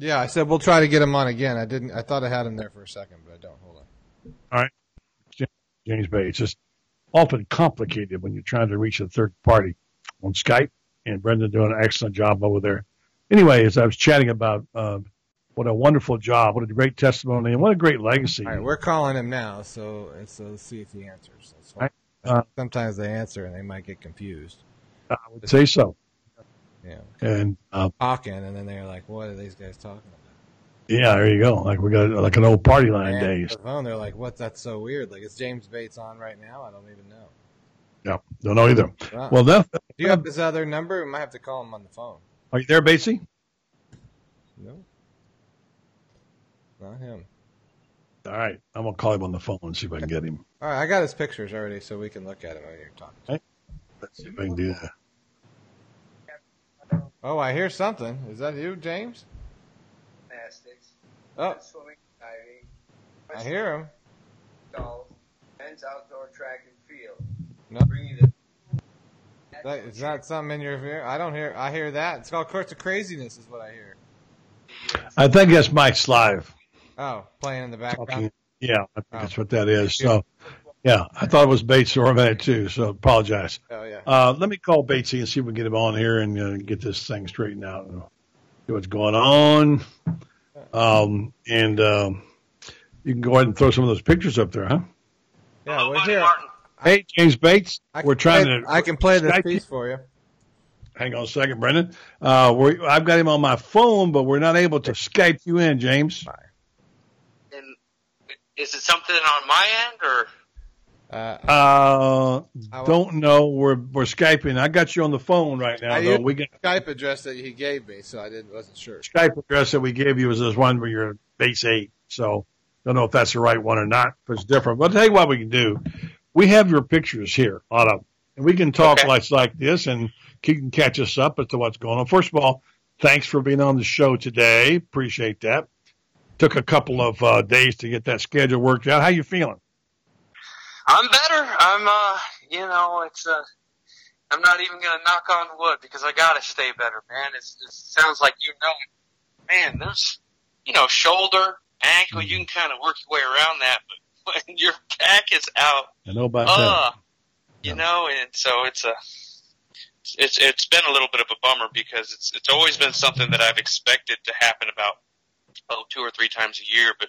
Yeah, I said we'll try to get him on again. I didn't. I thought I had him there for a second, but I don't. Hold on. All right, James Bay. It's just often complicated when you're trying to reach a third party on Skype, and Brendan doing an excellent job over there. Anyway, as I was chatting about uh, what a wonderful job, what a great testimony, and what a great legacy. All right, we're calling him now, so, so let's see if he answers. Right. Uh, Sometimes they answer and they might get confused. I would say so. Yeah. And uh, talking, and then they're like, "What are these guys talking about?" Yeah, there you go. Like we got like an old party line days. The phone, they're like, "What? That's so weird. Like, is James Bates on right now? I don't even know." Yeah, don't know either. Well, that. Do you have this other number? We might have to call him on the phone. Are you there, Batesy? No, not him. All right, I'm gonna call him on the phone and see if I can get him. All right, I got his pictures already, so we can look at him while you're talking. Okay. Let's see if I can do that. Oh, I hear something. Is that you, James? Gymnastics. Oh. Swimming, diving. I hear him. Golf. Men's outdoor track and field. No. Bringing the That, is that something in your ear? I don't hear. I hear that. It's called Course of Craziness, is what I hear. I think that's Mike's Slive. Oh, playing in the background. Talking, yeah, I think oh. that's what that is. So, yeah, I thought it was Bates or a too. So apologize. Oh yeah. Uh, let me call Batesy and see if we can get him on here and uh, get this thing straightened out and see what's going on. Um, and um, you can go ahead and throw some of those pictures up there, huh? Yeah, we're here. Hey, James Bates. we're trying play, to. I can play this piece for you. Hang on a second, Brendan. Uh, I've got him on my phone, but we're not able to Skype you in, James. And is it something on my end or? Uh, uh don't know. We're we're skyping. I got you on the phone right now. Though. We got Skype address that he gave me, so I didn't wasn't sure. Skype address that we gave you was this one where you're base eight. So don't know if that's the right one or not. If it's different. But I'll tell you what we can do. We have your pictures here, on up, and we can talk okay. like like this, and he can catch us up as to what's going on. First of all, thanks for being on the show today. Appreciate that. Took a couple of uh, days to get that schedule worked out. How you feeling? I'm better. I'm, uh, you know, it's, uh, I'm not even gonna knock on wood because I gotta stay better, man. It's, it sounds like you know, man, there's, you know, shoulder, ankle, you can kind of work your way around that, but <laughs> when your back is out, I know about uh, that. you know, and so it's a, it's, it's been a little bit of a bummer because it's, it's always been something that I've expected to happen about, oh, two or three times a year, but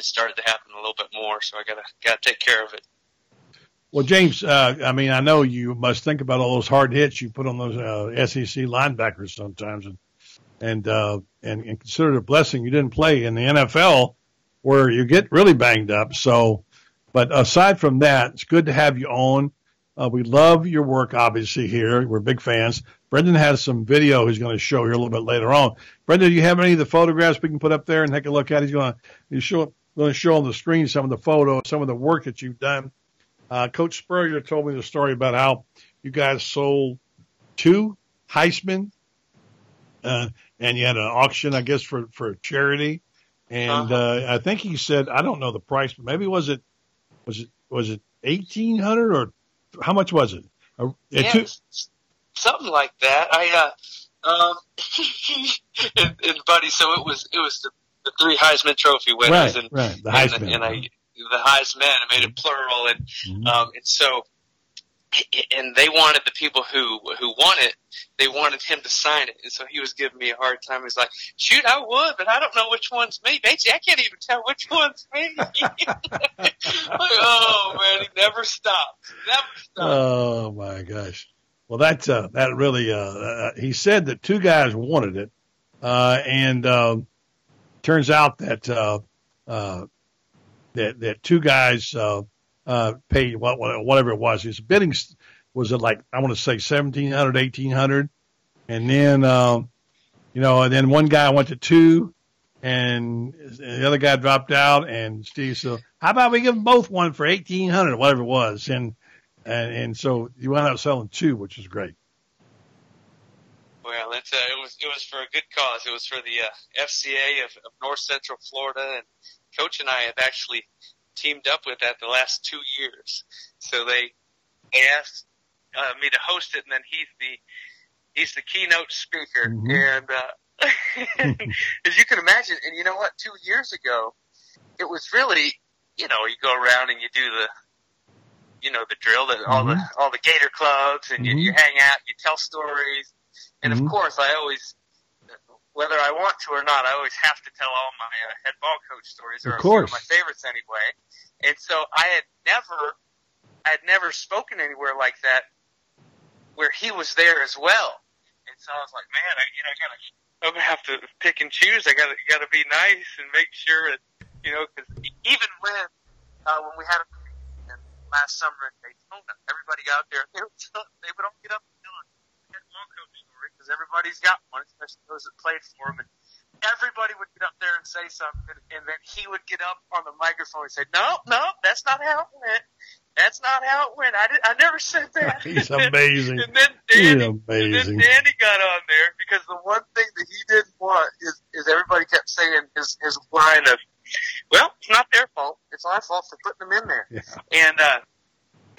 it started to happen a little bit more, so I gotta, gotta take care of it. Well, James, uh, I mean, I know you must think about all those hard hits you put on those uh, SEC linebackers sometimes, and and uh, and, and consider it a blessing you didn't play in the NFL where you get really banged up. So, but aside from that, it's good to have you on. Uh, we love your work, obviously. Here, we're big fans. Brendan has some video he's going to show here a little bit later on. Brendan, do you have any of the photographs we can put up there and take a look at? He's going to he's going to show on the screen some of the photos, some of the work that you've done. Uh, Coach Spurrier told me the story about how you guys sold two Heisman, uh, and you had an auction, I guess, for, for charity. And, uh, I think he said, I don't know the price, but maybe was it, was it, was it 1800 or how much was it? Uh, Yeah, took- something like that. I, uh, um, <laughs> and, and buddy, so it was, it was the, the three Heisman Trophy winners, Right, and right, the and, Heisman. and I, the Heisman, I made it plural, and Mm-hmm. um, and so, and they wanted the people who who won it, they wanted him to sign it, and so he was giving me a hard time. He's like, "Shoot, I would, but I don't know which one's me, Batesy. I can't even tell which one's me." <laughs> like, oh man, he never stopped, never stopped. Oh my gosh. Well, that's uh, that really uh, uh, he said that two guys wanted it, uh, and um, turns out that uh, uh, that that two guys uh, uh, paid what, what whatever it was. His bidding was it like I want to say seventeen hundred, eighteen hundred, and then um, you know, and then one guy went to two, and the other guy dropped out, and Steve said, "How about we give them both one for eighteen hundred, whatever it was?" and and and so you wound up selling two, which is great. Well, it's, uh, it was it was for a good cause. It was for the uh, FCA of, of North Central Florida, and Coach and I have actually teamed up with that the last two years. So they asked uh, me to host it, and then he's the he's the keynote speaker, and uh, <laughs> as you can imagine, and you know what? Two years ago, it was really you know you go around and you do the you know the drill, the, all the all the Gator clubs, and you, you hang out, you tell stories, and of course I always. Whether I want to or not, I always have to tell all my uh, head ball coach stories, or Of course. of my favorites anyway. And so I had never, I had never spoken anywhere like that, where he was there as well. And so I was like, man, I, you know, I gotta, I'm gonna have to pick and choose. I gotta, gotta be nice and make sure that, you know, because even when, uh, when we had a last summer in Daytona, everybody got out there, <laughs> they would, they would all get up and tell a head ball coach because everybody's got one, especially those that played for him. And everybody would get up there and say something, and then he would get up on the microphone and say, "No, no, that's not how it went. That's not how it went. I did, I never said that." <laughs> He's amazing. And then He's Danny, and then amazing. Danny got on there because the one thing that he didn't want is, is everybody kept saying his his line of, "Well, it's not their fault. It's our fault for putting them in there." And uh,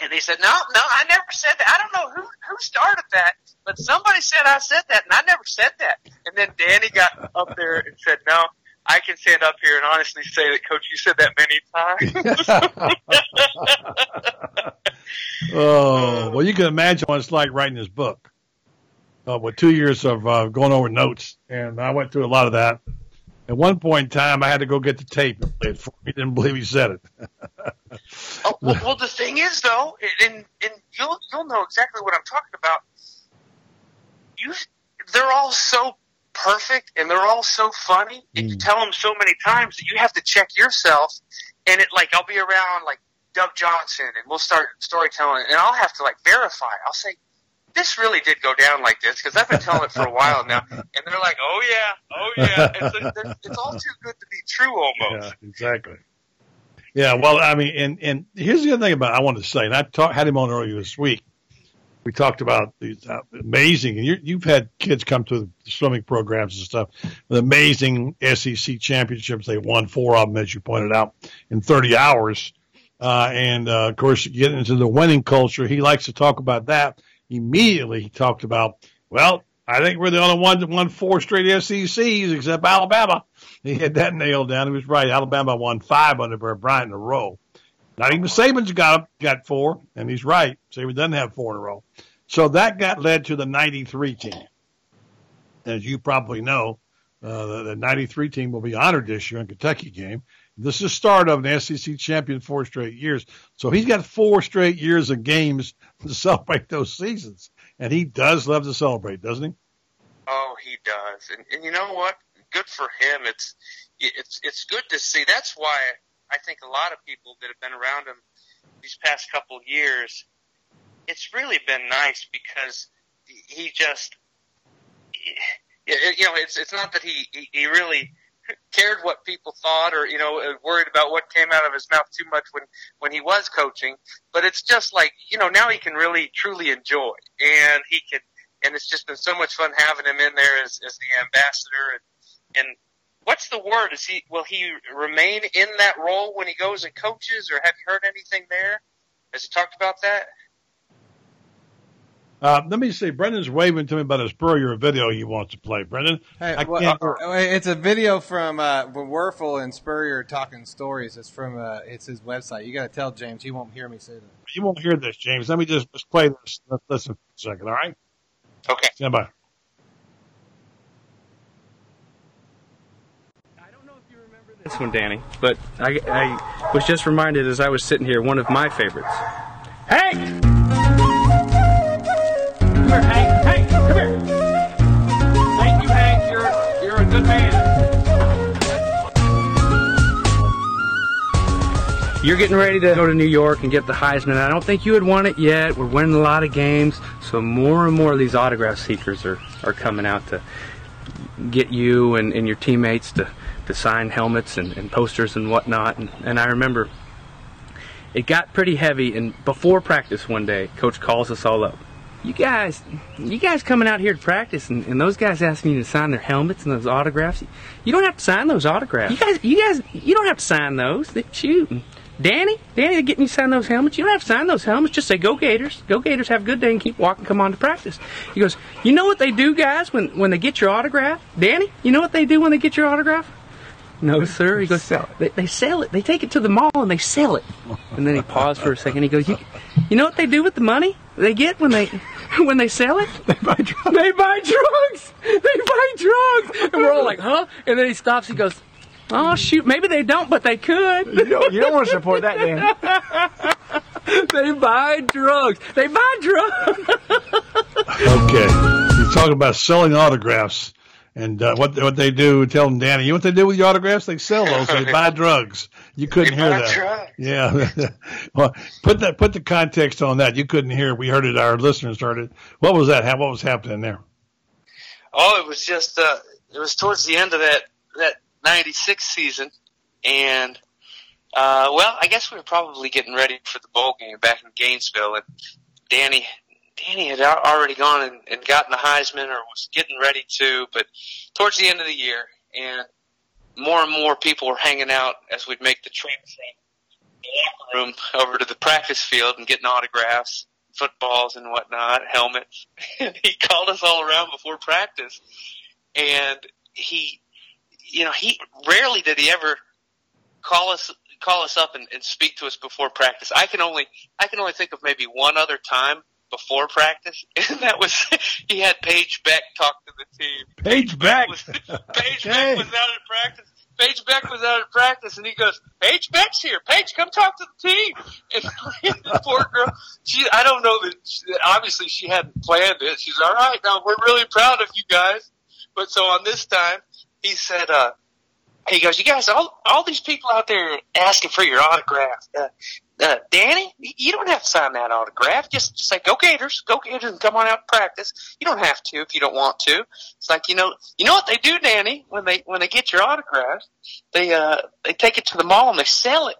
and he said, "No, no, I never said that. I don't know who who started that, but somebody said I said that, and I never said that." And then Danny got up there and said, "No." I can stand up here and honestly say that, Coach, you said that many times. <laughs> <laughs> Oh, well, you can imagine what it's like writing this book. Uh, with two years of uh, going over notes, and I went through a lot of that. At one point in time, I had to go get the tape and play it for me. He didn't believe he said it. <laughs> Oh, well, well, the thing is, though, and and you'll you'll know exactly what I'm talking about. You, they're all so perfect, and they're all so funny, and you mm. tell them so many times that you have to check yourself. And it like I'll be around like Doug Johnson, and we'll start storytelling, and I'll have to like verify. I'll say. This really did go down like this because I've been telling it for a while now, and they're like, "Oh yeah, oh yeah." And it's all too good to be true, almost. Yeah, exactly. Yeah, well, I mean, and and here's the other thing about I wanted to say, and I talk, had him on earlier this week. We talked about these uh, amazing, and you, you've had kids come to the swimming programs and stuff, the amazing SEC championships. They won four of them, as you pointed out, in 30 hours. Uh, and uh, of course, getting into the winning culture, he likes to talk about that. Immediately, he talked about, well, I think we're the only ones that won four straight SECs except Alabama. He had that nailed down. He was right. Alabama won five under Bear Bryant in a row. Not even Saban's got got four, and he's right. Saban doesn't have four in a row. So that got led to the 93 team. As you probably know, uh, the, the 93 team will be honored this year in Kentucky game. This is the start of an SEC champion four straight years. So he's got four straight years of games <laughs> to celebrate those seasons. And he does love to celebrate, doesn't he? Oh, he does. And, and you know what? Good for him. It's, it's, it's good to see. That's why I think a lot of people that have been around him these past couple of years, it's really been nice because he just, you know, it's, it's not that he, he, he really, cared what people thought or you know uh, worried about what came out of his mouth too much when when he was coaching. But it's just like you know now he can really truly enjoy. And he can and it's just been so much fun having him in there as as the ambassador. And and what's the word? Is he will he remain in that role when he goes and coaches? Or have you heard anything there? Has he talked about that uh, let me see. Brendan's waving to me about a Spurrier video he wants to play. Brendan, hey, well, uh, it's a video from uh, Wuerffel and Spurrier talking stories. It's from uh, it's his website. You got to tell James. He won't hear me say that. You won't hear this, James. Let me just, just play this. Let's listen for a second. All right. Okay. Stand by. I don't know if you remember this one, Danny, but I, I was just reminded as I was sitting here, one of my favorites. Hey! Good man. You're getting ready to go to New York and get the Heisman. I don't think you had won it yet. We're winning a lot of games, so more and more of these autograph seekers are, are coming out to get you and, and your teammates to, to sign helmets and, and posters and whatnot. And, and I remember it got pretty heavy, and before practice one day, Coach calls us all up you guys, you guys coming out here to practice, and, and, those guys asking you to sign their helmets and those autographs. You don't have to sign those autographs. You guys, you guys, you don't have to sign those. They, shoot, Danny, Danny, they're getting you to sign those helmets. You don't have to sign those helmets. Just say, "Go Gators, go Gators, have a good day, and keep walking. Come on to practice." He goes, "You know what they do, guys, when when they get your autograph, Danny? You know what they do when they get your autograph?" No, sir. He goes, sell they, they sell it. They take it to the mall and they sell it. And then he paused for a second. He goes, you, you know what they do with the money they get when they <laughs> when they sell it? They buy drugs. <laughs> They buy drugs. They buy drugs. And we're all like, huh? And then he stops. He goes, oh shoot, maybe they don't, but they could. You don't, you don't want to support that, Dan. <laughs> they buy drugs. They buy drugs. okay, you're talking about selling autographs. And uh, what what they do, tell them, Danny, you know what they do with your autographs? They sell those. they buy <laughs> drugs. You couldn't hear that. Drugs. Yeah. <laughs> well, put that put the context on that. You couldn't hear. We heard it. Our listeners heard it. What was that? What was happening there? Oh, it was just uh, it was towards the end of that that '96 season, and uh, well, I guess we were probably getting ready for the bowl game back in Gainesville, and Danny Danny had already gone and, and gotten the Heisman or was getting ready to, but towards the end of the year, and more and more people were hanging out as we'd make the trip from the locker room over to the practice field and getting autographs, footballs and whatnot, helmets. <laughs> He called us all around before practice, and he, you know, he rarely did he ever call us call us up and, and speak to us before practice. I can only I can only think of maybe one other time before practice, <laughs> and that was he had Paige Beck talk to the team. Paige Beck. Was, <laughs> Paige Beck was out at practice. Paige Beck was out at practice, and he goes, "Paige Beck's here. Paige, come talk to the team." <laughs> And the poor girl, she I don't know that she, obviously she hadn't planned it. She's all right. Now we're really proud of you guys. But so on this time, he said, uh, he goes, you guys, all, all these people out there asking for your autograph. Uh, uh, Danny, you don't have to sign that autograph. Just, just say, go Gators, go Gators and come on out and practice. You don't have to if you don't want to. It's like, you know, you know what they do, Danny, when they, when they get your autograph, they, uh, they take it to the mall and they sell it.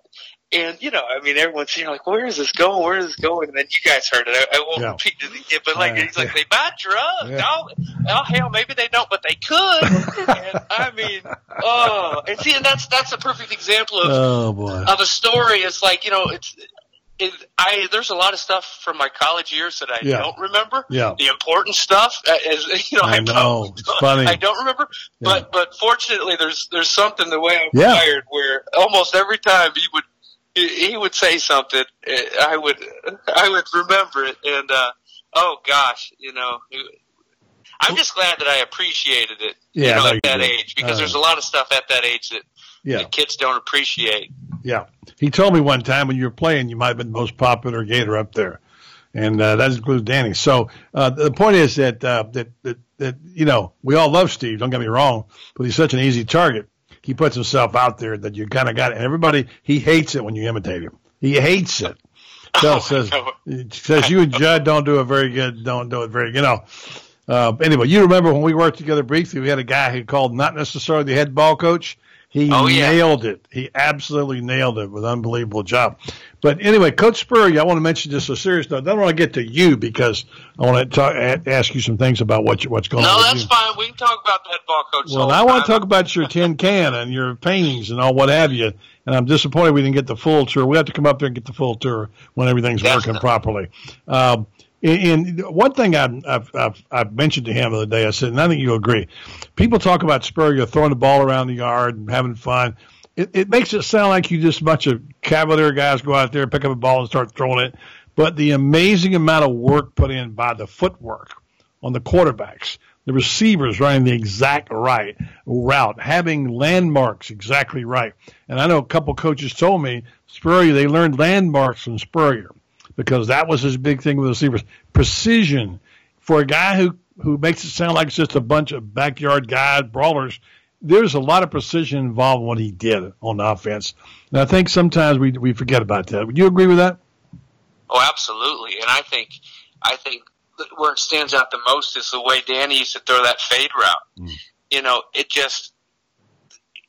And you know, I mean, everyone's you know, like, where is this going? Where is this going? And then you guys heard it. I, I won't Yeah. repeat it again, but like, Yeah. he's like, they buy drugs. Yeah. Oh, oh, hell, maybe they don't, but they could. <laughs> and I mean, oh, and see, and that's that's a perfect example of Oh boy. of a story. It's like you know, it's. It, I there's a lot of stuff from my college years that I Yeah. don't remember. Yeah. The important stuff, uh, is <laughs> you know, I don't- know. It's funny. <laughs> I don't remember, but but fortunately, there's there's something the way I'm Yeah. wired where almost every time he would he, would say something, eh, I would <laughs> I would remember it, and uh, oh gosh, you know, I'm just glad that I appreciated it, Yeah, you know, at you that do. age because Uh, there's a lot of stuff at that age that, Yeah. that kids don't appreciate. Yeah. He told me one time when you were playing, you might have been the most popular Gator up there. And uh, that includes Danny. So uh, the point is that, uh, that that that you know we all love Steve. Don't get me wrong, but he's such an easy target. He puts himself out there that you kind of got. And everybody he hates it when you imitate him. He hates it. So says says you and Judd don't do it very good. Don't do it very. You know. Uh, anyway, you remember when we worked together briefly? We had a guy who called not necessarily the head ball coach. He Oh, yeah. nailed it. He absolutely nailed it with an unbelievable job. But anyway, Coach Spurrier, I want to mention just a serious note. I want to get to you because I want to talk, ask you some things about what you, what's going on. No, that's fine. We can talk about the head ball coach. Well, I want to talk about your tin can and your paintings and all what have you. And I'm disappointed we didn't get the full tour. We have to come up there and get the full tour when everything's working properly. Um, and, one thing I've, I've, I've mentioned to him the other day, I said, and I think you'll agree. People talk about Spurrier throwing the ball around the yard and having fun. It, it makes it sound like you just a bunch of cavalier guys go out there, pick up a ball, and start throwing it. But the amazing amount of work put in by the footwork on the quarterbacks, the receivers running the exact right route, having landmarks exactly right. And I know a couple coaches told me Spurrier, they learned landmarks from Spurrier because that was his big thing with the receivers. Precision for a guy who, who makes it sound like it's just a bunch of backyard guys, brawlers. There's a lot of precision involved in what he did on the offense. And I think sometimes we, we forget about that. Would you agree with that? Oh, absolutely. And I think, I think where it stands out the most is the way Danny used to throw that fade route. Hmm. You know, it just,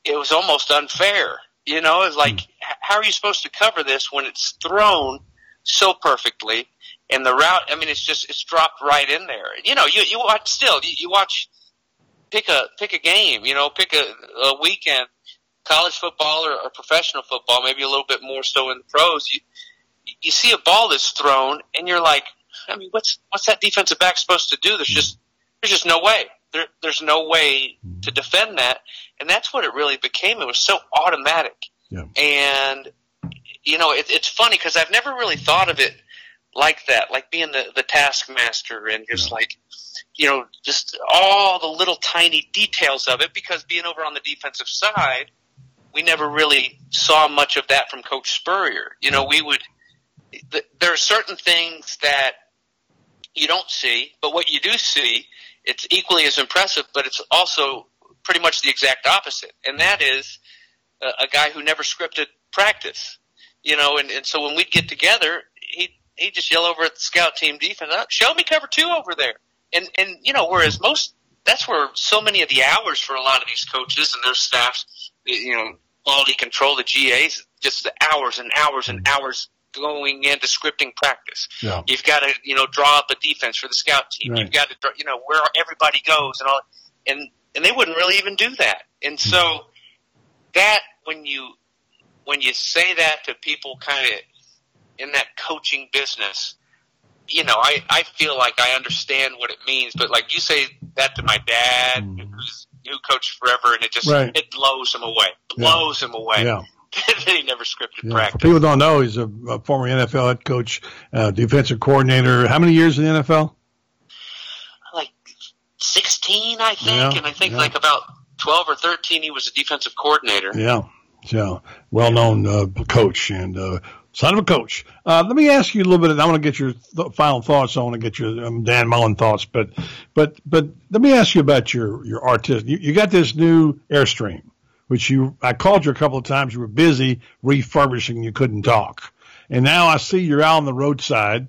it was almost unfair. You know, it's like, hmm. h- how are you supposed to cover this when it's thrown so perfectly and the route, I mean, it's just, it's dropped right in there. You know, you, you watch still, you, you watch, pick a, pick a game, you know, pick a, a weekend, college football or, or professional football, maybe a little bit more so in the pros. You, you see a ball that's thrown and you're like, I mean, what's what's that defensive back supposed to do? There's just there's just no way. There there's no way to defend that, and that's what it really became. It was so automatic, Yeah. and you know, it, it's funny because I've never really thought of it like that, like being the the taskmaster and just like you know, just all the little tiny details of it. Because being over on the defensive side, we never really saw much of that from Coach Spurrier. You know, we would th- there are certain things that you don't see, but what you do see, it's equally as impressive, but it's also pretty much the exact opposite, and that is a, a guy who never scripted practice. You know, and, and so when we'd get together, he he just yell over at the scout team defense, "Uh, "Show me cover two over there," and and you know, whereas most that's where so many of the hours for a lot of these coaches and their staffs, you know, quality control, the GAs, just the hours and hours and hours going into scripting practice. Yeah. You've got to, you know, draw up a defense for the scout team. Right. You've got to, draw, you know, where everybody goes and all, and and they wouldn't really even do that. And so that when you when you say that to people, kind of in that coaching business, you know, I I feel like I understand what it means. But like you say that to my dad, who's who coached forever, and it just Right. it blows him away, Yeah. blows him away. Yeah. <laughs> he never scripted Yeah. Practice. people don't know, he's a, a former NFL head coach, uh, defensive coordinator. How many years in the NFL? like 16, I think, Yeah, and I think yeah. like about 12 or 13, he was a defensive coordinator. Yeah, yeah, well-known uh, coach and uh, son of a coach. Uh, let me ask you a little bit. I want to get your th- final thoughts. I want to get your um, Dan Mullen thoughts, but but but let me ask you about your your artist. You, you got this new Airstream, which you I called you a couple of times. You were busy refurbishing. You couldn't talk, and now I see you're out on the roadside,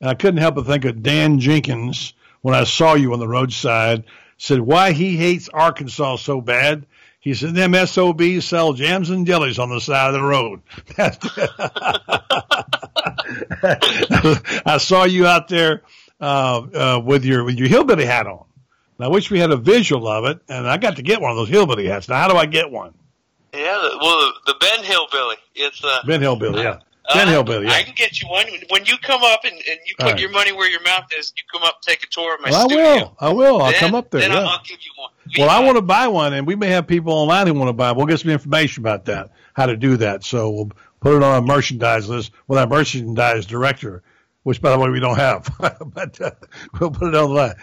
and I couldn't help but think of Dan Jenkins when I saw you on the roadside. Said why he hates Arkansas so bad. He said, them SOBs sell jams and jellies on the side of the road. <laughs> I saw you out there uh, uh, with your with your hillbilly hat on. And I wish we had a visual of it, and I got to get one of those hillbilly hats. Now, how do I get one? Yeah, well, the, the Ben Hillbilly. It's uh, Ben Hillbilly, yeah. Ben uh, Hillbilly, yeah. I can get you one when you come up and, and you put right. your money where your mouth is. You come up, take a tour of my Well, I will. I will. I'll Then- come up there. Then yeah. I'll, I'll give you one. Well, I want to buy one, and we may have people online who want to buy. We'll get some information about that, how to do that. So we'll put it on our merchandise list with our merchandise director, which, by the way, we don't have, <laughs> but uh, we'll put it on the line.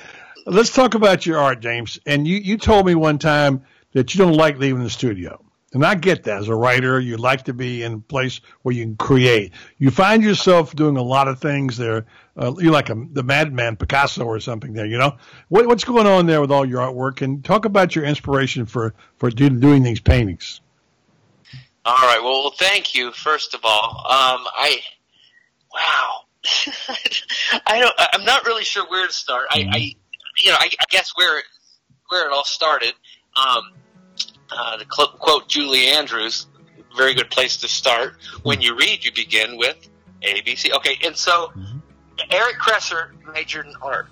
Let's talk about your art, James. And you, you told me one time that you don't like leaving the studio. And I get that. As a writer, you like to be in a place where you can create. You find yourself doing a lot of things there. Uh, you're like a, the madman Picasso or something there, you know? What, what's going on there with all your artwork? And talk about your inspiration for, for do, doing these paintings. All right. Well, well, thank you. First of all, um, I wow. <laughs> I don't. I'm not really sure where to start. I, I you know, I, I guess where it- where it all started. Um, uh, to cl- quote Julie Andrews, very good place to start. When you read, you begin with ABC. Okay, and so Eric Kresser majored in art,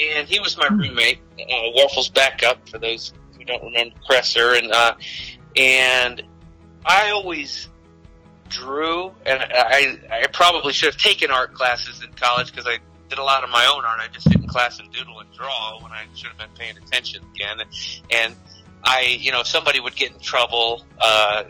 and he was my roommate, uh, Wuerffel's backup for those who don't remember Kresser, and uh, and I always drew, and I I probably should have taken art classes in college because I did a lot of my own art. I just sit in class and doodle and draw when I should have been paying attention again. And I, you know, if somebody would get in trouble, uh,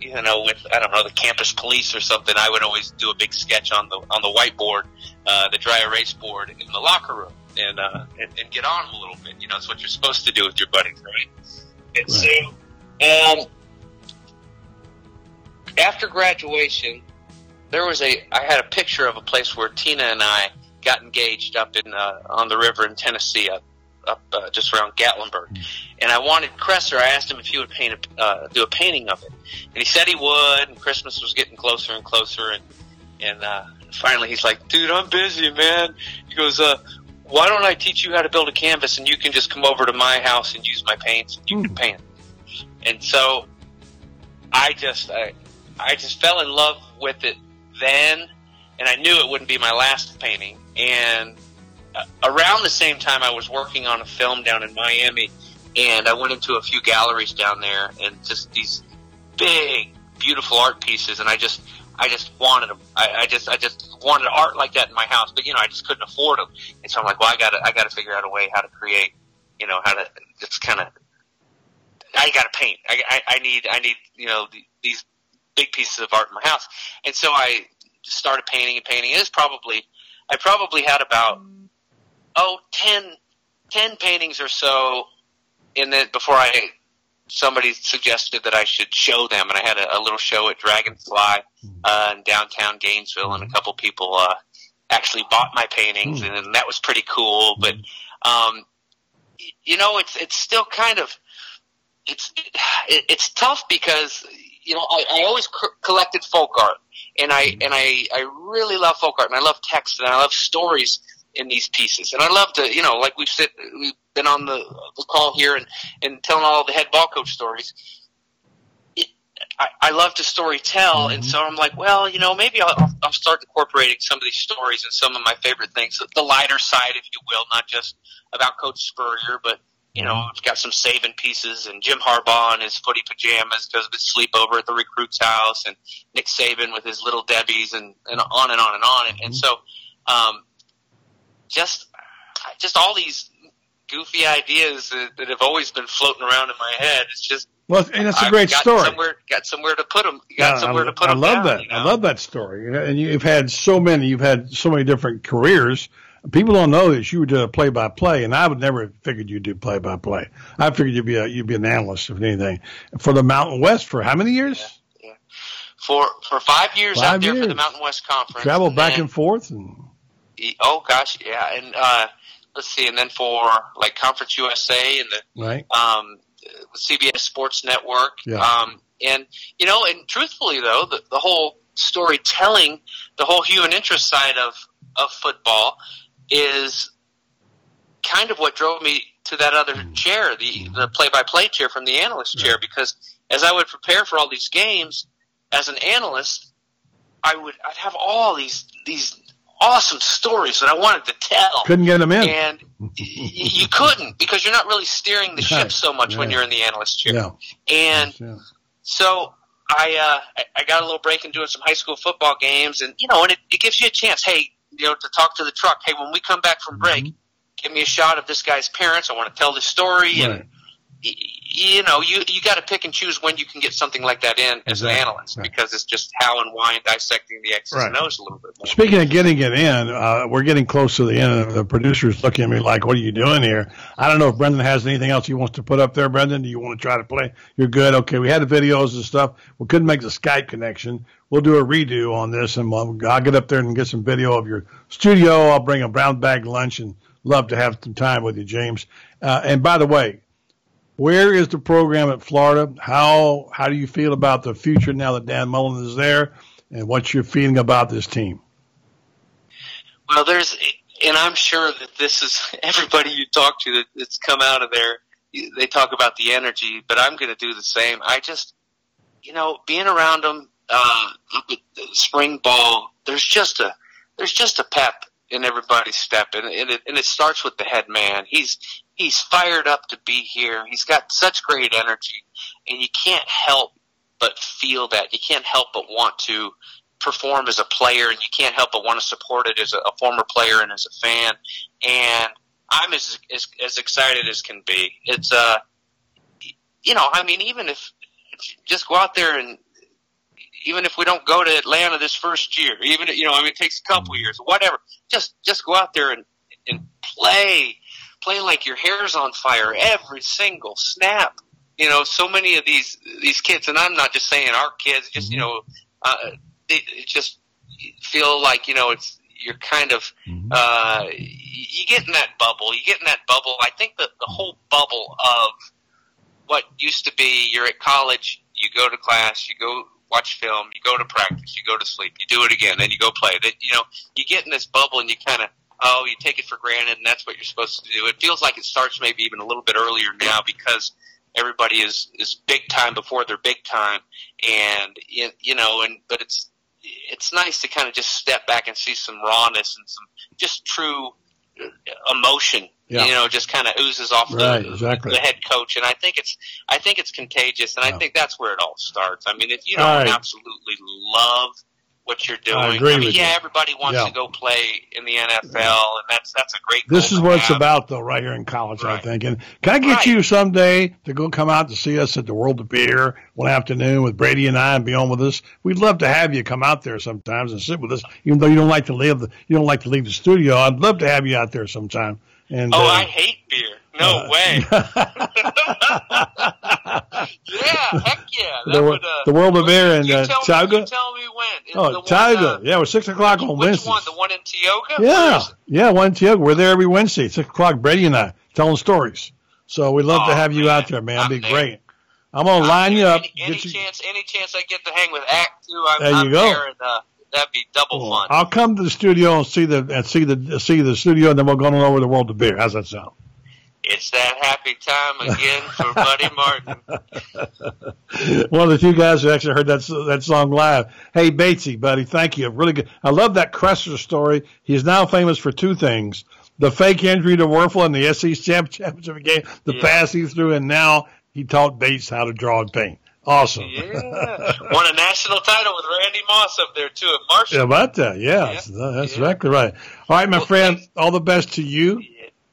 you know, with I don't know the campus police or something, I would always do a big sketch on the on the whiteboard, uh, the dry erase board in the locker room, and uh, and, and get on a little bit. You know, it's what you're supposed to do with your buddies, right? And so, um, after graduation, there was a I had a picture of a place where Tina and I got engaged up in uh, on the river in Tennessee, up, up uh, just around Gatlinburg. And I wanted Kresser. I asked him if he would paint a, uh, do a painting of it, and he said he would. And Christmas was getting closer and closer, and and uh, finally he's like, "Dude, I'm busy, man." He goes, uh, "Why don't I teach you how to build a canvas, and you can just come over to my house and use my paints, and you can paint." And so I just I, I just fell in love with it then, and I knew it wouldn't be my last painting. And around the same time, I was working on a film down in Miami, and I went into a few galleries down there, and just these big, beautiful art pieces, and I just I just wanted them. I, I just I just wanted art like that in my house, but you know I just couldn't afford them, and so I'm like, well, I got to I got to figure out a way how to create, you know, how to just kind of I got to paint. I, I, I need, I need, you know, the, these big pieces of art in my house. And so I started painting and painting. It was probably, I probably had about, oh, 10, 10 paintings or so in it before I, somebody suggested that I should show them. And I had a, a little show at Dragonfly, uh, in downtown Gainesville and a couple people, uh, actually bought my paintings and that was pretty cool. But, um, you know, it's, it's still kind of, it's it, it's tough because you know I, I always c- collected folk art and I and I I really love folk art and I love text and I love stories in these pieces. And I love to you know like we've sit we've been on the, the call here and and telling all the head ball coach stories. It, I, I love to story tell, and mm-hmm. so I'm like, well, you know, maybe I'll, I'll- start incorporating some of these stories and some of my favorite things, the lighter side, if you will, not just about Coach Spurrier, but you know, mm-hmm. I've got some saving pieces and Jim Harbaugh in his footy pajamas because of his sleepover at the recruit's house and Nick Saban with his little Debbie's and, and on and on and on. And, and mm-hmm. so, um, just, just all these goofy ideas that, that have always been floating around in my head. It's just, Well, and it's a I've great got story. Somewhere, got somewhere to put them. Got Yeah, somewhere I, to put I them love down, that. you know? I love that story. And you've had so many. You've had so many different careers. People don't know this. You do play by play, and I would never have figured you'd do play by play. I figured you'd be a you'd be an analyst if anything for the Mountain West for how many years? For, for five years Five out there for years. the Mountain West Conference. Travel back then- and forth, and Oh gosh, yeah, and uh, let's see, and then for like Conference USA and the right. um, CBS Sports Network, Yeah. um, and you know, and truthfully though, the, the whole storytelling, the whole human interest side of of football is kind of what drove me to that other chair, the the play by play chair from the analyst chair, because as I would prepare for all these games as an analyst, I would I'd have all these these awesome stories that I wanted to tell. Couldn't get them in. And you couldn't because you're not really steering the ship so much when you're in the analyst chair. Yeah. And Yeah. so I, uh, I- got a little break in doing some high school football games, and you know, and it, it gives you a chance. Hey, you know, to talk to the truck. Hey, when we come back from break, Mm-hmm. give me a shot of this guy's parents. I want to tell the story, and Right. y- you know, you you got to pick and choose when you can get something like that in as Exactly. an analyst because it's just how and why and dissecting the X's and Right. O's a little bit more. Speaking of getting it in, uh, we're getting close to the end. The producer's looking at me like, "What are you doing here?" I don't know if Brendan has anything else he wants to put up there. Brendan, do you want to try to play? You're good. Okay, we had the videos and stuff. We couldn't make the Skype connection. We'll do a redo on this, and we'll, I'll get up there and get some video of your studio. I'll bring a brown bag lunch, and love to have some time with you, James. Uh, and by the way, where is the program at Florida? How how do you feel about the future now that Dan Mullen is there? And what's your feeling about this team? Well, there's, and I'm sure that this is <laughs> everybody you talk to that, that's come out of there. They talk about the energy, but I'm going to do the same. I just, you know, being around them uh, <clears throat> spring ball, there's just a there's just a pep in everybody's step, and, and it and it starts with the head man. He's he's fired up to be here. He's got such great energy, and you can't help but feel that. You can't help but want to perform as a player, and you can't help but want to support it as a, a former player and as a fan. And I'm as, as as excited as can be. It's uh, you know, I mean, even if just go out there and even if we don't go to Atlanta this first year, even you know, I mean, it takes a couple years, whatever. Just just go out there and and play, play like your hair's on fire every single snap. You know, so many of these these kids, and I'm not just saying our kids, just you know, uh, they, they just feel like you know it's you're kind of uh, you get in that bubble. You get in that bubble. I think that the whole bubble of what used to be you're at college, you go to class, you go watch film, you go to practice, you go to sleep, you do it again, then you go play. That you know, you get in this bubble and you kind of oh, you take it for granted, and that's what you're supposed to do. It feels like it starts maybe even a little bit earlier now because everybody is is big time before they're big time, and you you know, and but it's it's nice to kind of just step back and see some rawness and some just true emotion. Yeah. You know, just kind of oozes off Right, the, exactly. the head coach, and I think it's I think it's contagious, and I think that's where it all starts. I mean, if you don't right. absolutely love what you're doing, I agree mean, with yeah, you. everybody wants Yeah. to go play in the NFL, and that's that's a great. This is what it's about, though, right here in college, I think. And can I get you someday to go come out to see us at the World of Beer one afternoon with Brady and I and be on with us? We'd love to have you come out there sometimes and sit with us, even though you don't like to leave the you don't like to leave the studio. I'd love to have you out there sometime. And Oh, uh, I hate beer. No way. <laughs> yeah, heck yeah. The, would, uh, the World of Beer in you uh, tell me, Tioga. tell me when. Oh, Tioga. uh, yeah, it was six o'clock on which Wednesday. one? The one in Tioga? Yeah, yeah, one in Tioga. We're there every Wednesday, six o'clock. Brady and I telling stories. So we'd love to Oh, have you out there, man. It'd be great. I'm gonna line you up. Any Get you, chance, any chance I get to hang with Act Two, I'm, There you I'm go. there, and uh, that'd be double fun. I'll come to the studio and see the and see the see the studio, and then we'll go on over the world of beer. How's that sound? It's that happy time again for Buddy Martin. <laughs> One of the two guys who actually heard that that song live. Hey, Batesy, buddy, thank you. Really good. I love that Kresser story. He's now famous for two things: the fake injury to Wuerffel in the SEC championship game, the Yeah. pass he threw, and now he taught Bates how to draw and paint. Awesome. Yeah, won a national title with Randy Moss up there too at Marshall. Yeah, about that. Yeah, that's, that's exactly right. All right, my friend. All the best to you,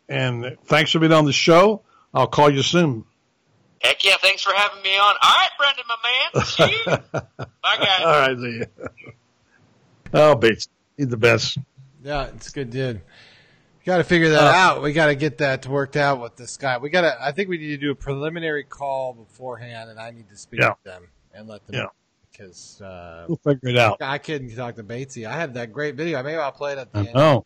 and thanks for being on the show. I'll call you soon. Heck yeah! Thanks for having me on. All right, Brendan, my man. See you. <laughs> Bye, guys. All right, see you. Oh, Bates, he's the best. Yeah, it's good, dude. Got to figure that Uh, out. We got to get that worked out with this guy. We got to. I think we need to do a preliminary call beforehand, and I need to speak Yeah. with them and let them Yeah. because uh, We'll figure it out. I couldn't talk to Batesy. I had that great video. I maybe I'll play it at the I end. know.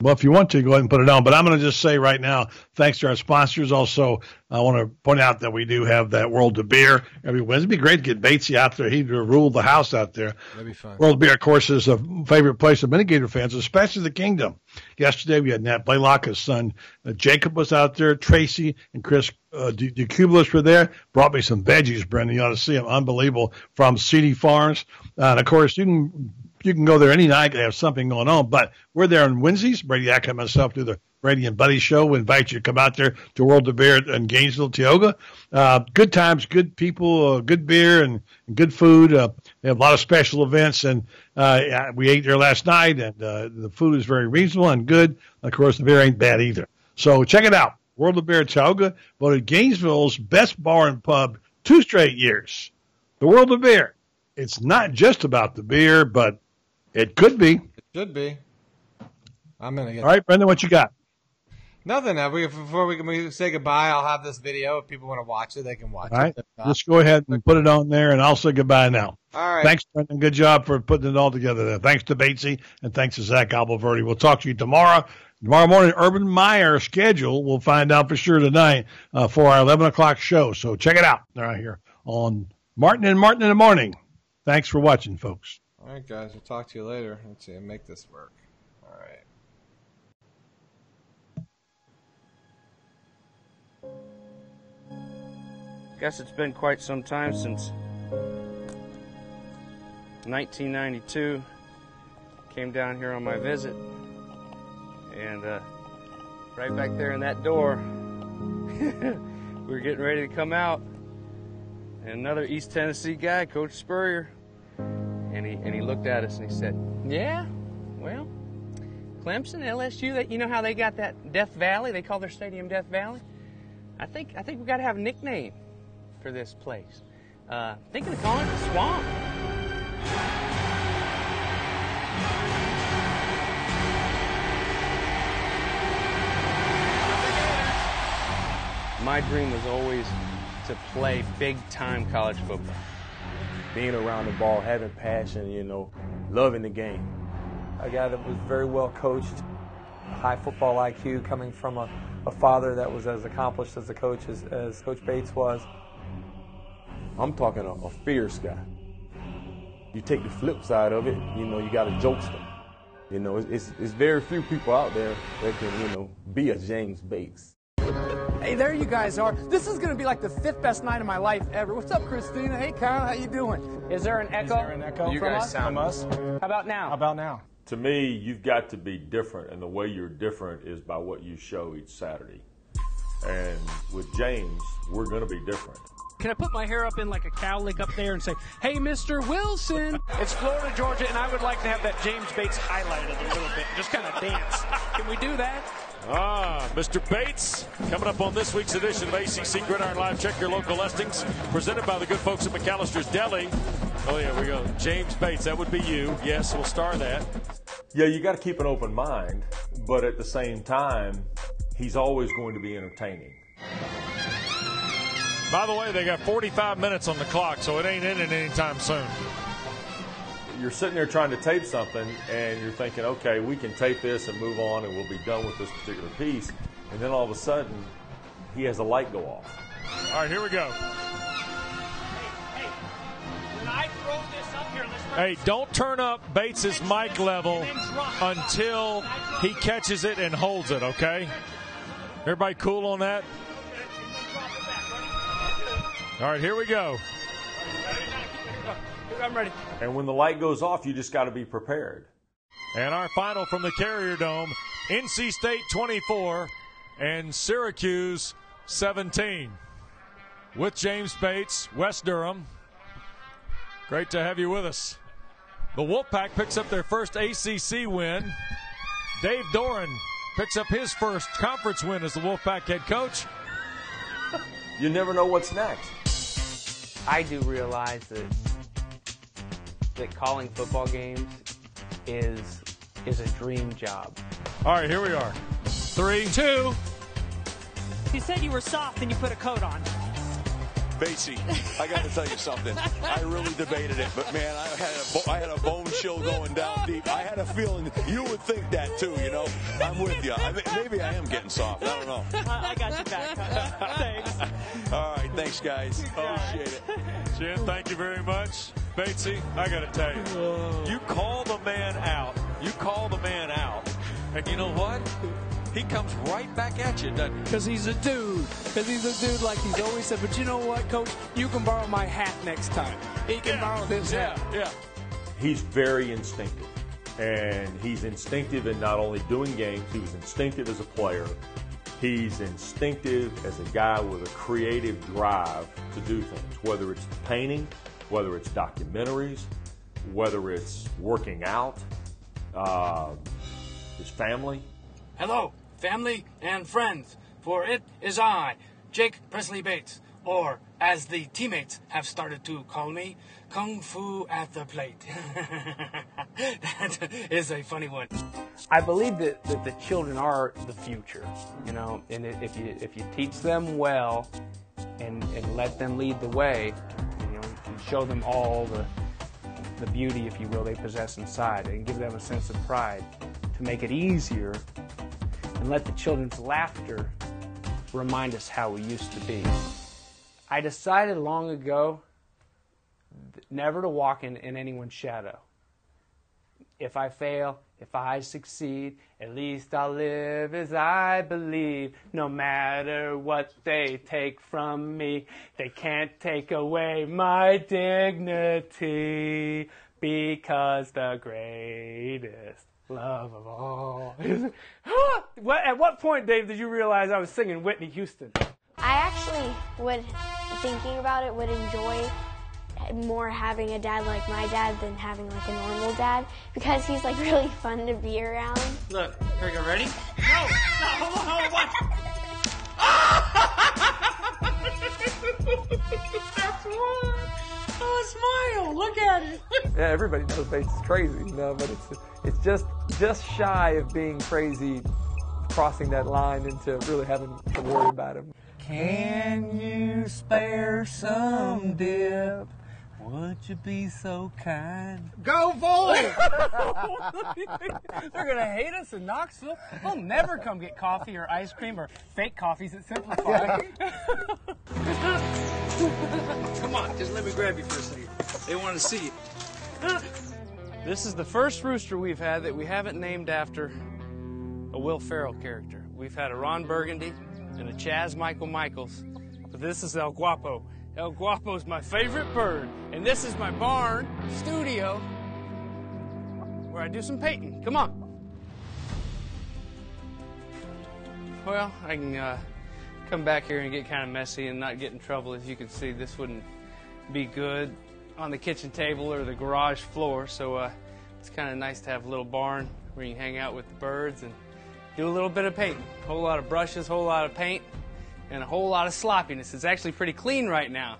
Well, if you want to, go ahead and put it on. But I'm going to just say right now, thanks to our sponsors. Also, I want to point out that we do have that World of Beer every Wednesday. It'd be great to get Batesy out there. He'd rule the house out there. That'd be fun. World of Beer, of course, is a favorite place of many Gator fans, especially the Kingdom. Yesterday, we had Nat Blaylock, his son uh, Jacob was out there. Tracy and Chris uh, DeCubelis were there. Brought me some veggies, Brendan. You ought to see them. Unbelievable. From CD Farms. Uh, and, of course, you can you can go there any night. They have something going on. But we're there on Wednesdays. Brady Ack and myself do the Brady and Buddy show. We invite you to come out there to World of Beer in Gainesville, Tioga. Uh, good times, good people, uh, good beer, and, and good food. Uh, they have a lot of special events, and uh, we ate there last night, and uh, the food is very reasonable and good. Of course, the beer ain't bad either. So check it out. World of Beer Tioga voted Gainesville's best bar and pub two straight years. The World of Beer. It's not just about the beer, but it could be. It should be. I'm gonna get. All right, Brendan, what you got? Nothing. We, before we, we say goodbye, I'll have this video. If people want to watch it, they can watch All right. it. Just go ahead and put it on there, and I'll say goodbye now. All right. Thanks, Brendan. Good job for putting it all together there. Thanks to Batesy, and thanks to Zach Abolverti. We'll talk to you tomorrow. Tomorrow morning, Urban Meyer schedule. We'll find out for sure tonight uh, for our 11 o'clock show. So check it out right here on Martin and Martin in the morning. Thanks for watching, folks. All right, guys. We'll talk to you later. Let's see. Make this work. All right. Guess it's been quite some time since 1992. Came down here on my visit, and uh, right back there in that door, <laughs> we were getting ready to come out, and another East Tennessee guy, Coach Spurrier, and he and he looked at us and he said, "Yeah, well, Clemson, LSU, that you know how they got that Death Valley? They call their stadium Death Valley. I think I think we got to have a nickname for this place. Uh, thinking of calling it the Swamp." My dream was always to play big time college football. Being around the ball, having passion, you know, loving the game. A guy that was very well coached, high football IQ, coming from a, a father that was as accomplished as a coach as, as Coach Bates was. I'm talking a, a fierce guy. You take the flip side of it, you know, you got a jokester. You know, it's, it's, it's very few people out there that can, you know, be a James Bates. Hey, there you guys are. This is going to be like the fifth best night of my life ever. What's up, Christina? Hey, Kyle, how you doing? Is there an echo? Is there an echo you from guys us? sound us? How about now? How about now? To me, you've got to be different, and the way you're different is by what you show each Saturday. And with James, we're going to be different. Can I put my hair up in like a cowlick up there and say, "Hey, Mr. Wilson"? It's Florida, Georgia, and I would like to have that James Bates highlighted a little bit. Just kind of dance. <laughs> Can we do that? Ah, Mr. Bates, coming up on this week's edition of ACC Gridiron Live. Check your local listings. Presented by the good folks at McAllister's Deli. Oh, yeah, we go. James Bates, that would be you. Yes, we'll star that. Yeah, you got to keep an open mind, but at the same time, he's always going to be entertaining. By the way, they got 45 minutes on the clock, so it ain't ending anytime soon. You're sitting there trying to tape something, and you're thinking, okay, we can tape this and move on, and we'll be done with this particular piece. And then all of a sudden, he has a light go off. All right, here we go. When I throw this up here, let's Hey, don't turn up Bates's mic level until he catches it and holds it, okay? Everybody cool on that? All right, here we go. I'm ready. And when the light goes off, you just got to be prepared. And our final from the Carrier Dome NC State 24 and Syracuse 17. With James Bates, Wes Durham. Great to have you with us. The Wolfpack picks up their first ACC win. Dave Doeren picks up his first conference win as the Wolfpack head coach. You never know what's next. I do realize that that calling football games is is a dream job. All right, here we are. Three, two. You said you were soft and you put a coat on. Basie, I got to tell you something. I really debated it, but man, I had a bo- I had a bone chill going down deep. I had a feeling you would think that too. You know, I'm with you. I, maybe I am getting soft. I don't know. <laughs> I got you back. <laughs> Thanks. All right, thanks guys. Appreciate it. Jim, thank you very much. Batesy, I got to tell you, you call the man out. You call the man out. And you know what? He comes right back at you, doesn't he? Because he's a dude. Because he's a dude like he's always said. But you know what, Coach? You can borrow my hat next time. He can borrow his hat. Yeah. He's very instinctive. And he's instinctive in not only doing games, he was instinctive as a player. He's instinctive as a guy with a creative drive to do things, whether it's painting, whether it's documentaries, whether it's working out, uh, his family. Hello, family and friends, for it is I, Jake Presley Bates, or as the teammates have started to call me, Kung Fu at the plate. <laughs> that is a funny one. I believe that, that the children are the future, you know, and if you if you teach them well and, and let them lead the way, you know, and show them all the the beauty, if you will, they possess inside, and give them a sense of pride to make it easier, and let the children's laughter remind us how we used to be. I decided long ago never to walk in, in anyone's shadow. If I fail, if I succeed, at least I'll live as I believe. No matter what they take from me, they can't take away my dignity because the greatest love of all <laughs> what, at what point, Dave, did you realize I was singing Whitney Houston? I actually would, thinking about it, would enjoy more having a dad like my dad than having like a normal dad because he's like <laughs> really fun to be around. Look, here we go. Ready? <laughs> No! No! Hold on, hold on, watch! That's one! Oh, smile! Look at it! <laughs> Yeah, everybody knows Bates is crazy, you know, but it's it's just just shy of being crazy, crossing that line into really having to worry about him. Can you spare some dip? Would you be so kind? Go Vols! <laughs> They're gonna hate us in Knoxville. They'll never come get coffee or ice cream or fake coffees at Simplify. <laughs> come on, just let me grab you for a second. They want to see you. This is the first rooster we've had that we haven't named after a Will Ferrell character. We've had a Ron Burgundy and a Chaz Michael Michaels, but this is El Guapo. El Guapo's my favorite bird, and this is my barn studio where I do some painting. Come on. Well, I can uh, come back here and get kind of messy and not get in trouble. As you can see, this wouldn't be good on the kitchen table or the garage floor. So uh, it's kind of nice to have a little barn where you can hang out with the birds and do a little bit of painting. Whole lot of brushes, whole lot of paint, and a whole lot of sloppiness. It's actually pretty clean right now,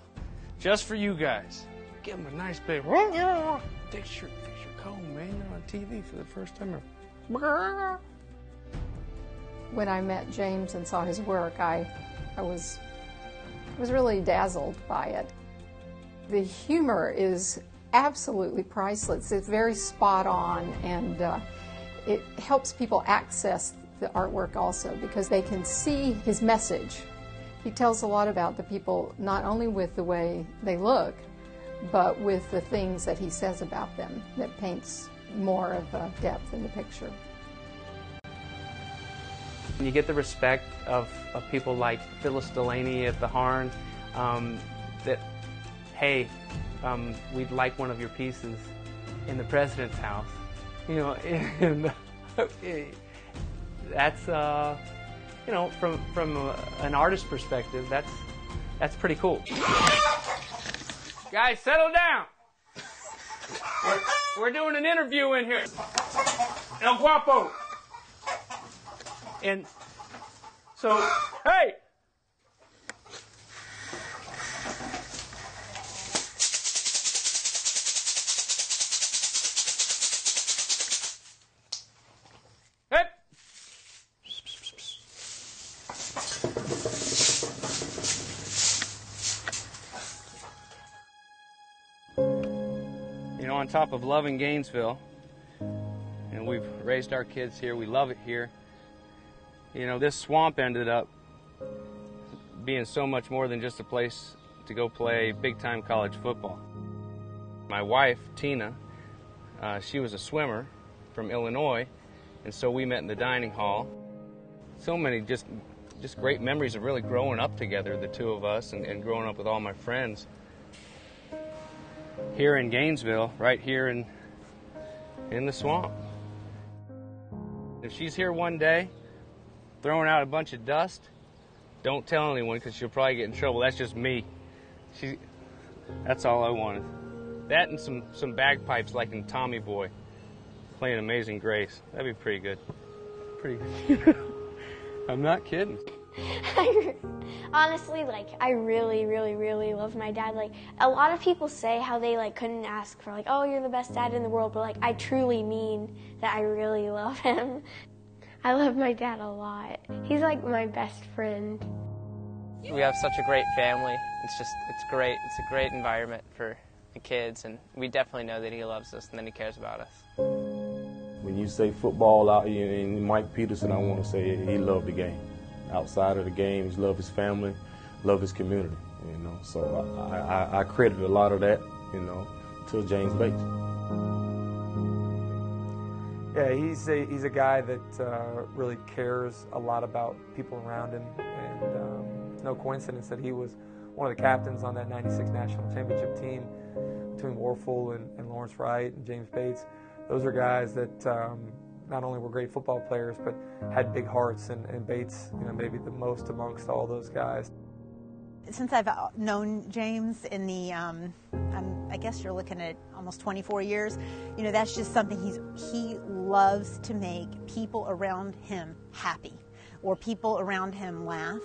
just for you guys. Give them a nice big. <laughs> Fix your, fix your comb, man. You're on TV for the first time. ever. when I met James and saw his work, I, I was, was really dazzled by it. The humor is absolutely priceless. It's very spot on, and uh, it helps people access the artwork also because they can see his message. He tells a lot about the people, not only with the way they look, but with the things that he says about them that paints more of a depth in the picture. You get the respect of, of people like Phyllis Delaney at the Harn um, that, hey, um, we'd like one of your pieces in the president's house. You know, <laughs> and that's, uh, you know, from, from an artist perspective, that's, that's pretty cool. Guys, settle down. We're, we're doing an interview in here. El Guapo. And so! Hey! On top of loving Gainesville, and we've raised our kids here, we love it here. You know, this swamp ended up being so much more than just a place to go play big time college football. My wife, Tina, uh, she was a swimmer from Illinois, and so we met in the dining hall. So many just just great memories of really growing up together, the two of us, and, and growing up with all my friends. Here in Gainesville, right here in in the swamp. If she's here one day, throwing out a bunch of dust, don't tell anyone because she'll probably get in trouble. That's just me. She, that's all I wanted. That and some some bagpipes like in Tommy Boy, playing Amazing Grace. That'd be pretty good. Pretty good. <laughs> I'm not kidding. <laughs> Honestly, like I really, really, really love my dad. Like a lot of people say how they like couldn't ask for like, oh, you're the best dad in the world, but like I truly mean that I really love him. <laughs> I love my dad a lot. He's like my best friend. We have such a great family. It's just, it's great. It's a great environment for the kids, and we definitely know that he loves us and that he cares about us. When you say football out here, and Mike Peterson, I want to say he loved the game. Outside of the game, he loved his family, loved his community. You know, so I, I, I credit a lot of that, you know, to James Bates. Yeah, he's a he's a guy that uh, really cares a lot about people around him, and um, no coincidence that he was one of the captains on that '96 national championship team between Wuerffel and, and Lawrence Wright and James Bates. Those are guys that um, not only were great football players, but had big hearts, and, and Bates, you know, maybe the most amongst all those guys. Since I've uh, known James in the, um, um, I guess you're looking at almost 24 years, you know, that's just something he's he loves to make people around him happy, or people around him laugh.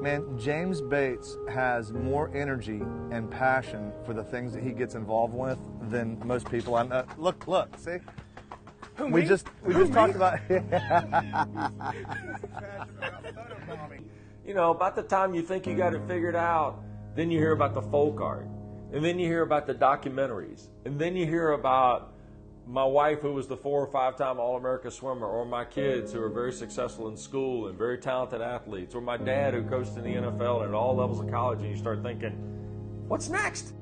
Man, James Bates has more energy and passion for the things that he gets involved with than most people. I know. Look, look, see. Who, we me? just we Who, just me? talked about. <laughs> You know, about the time you think you got it figured out, then you hear about the folk art. And then you hear about the documentaries. And then you hear about my wife, who was the four or five time All America swimmer, or my kids who are very successful in school and very talented athletes, or my dad who coached in the NFL and at all levels of college. And you start thinking, what's next?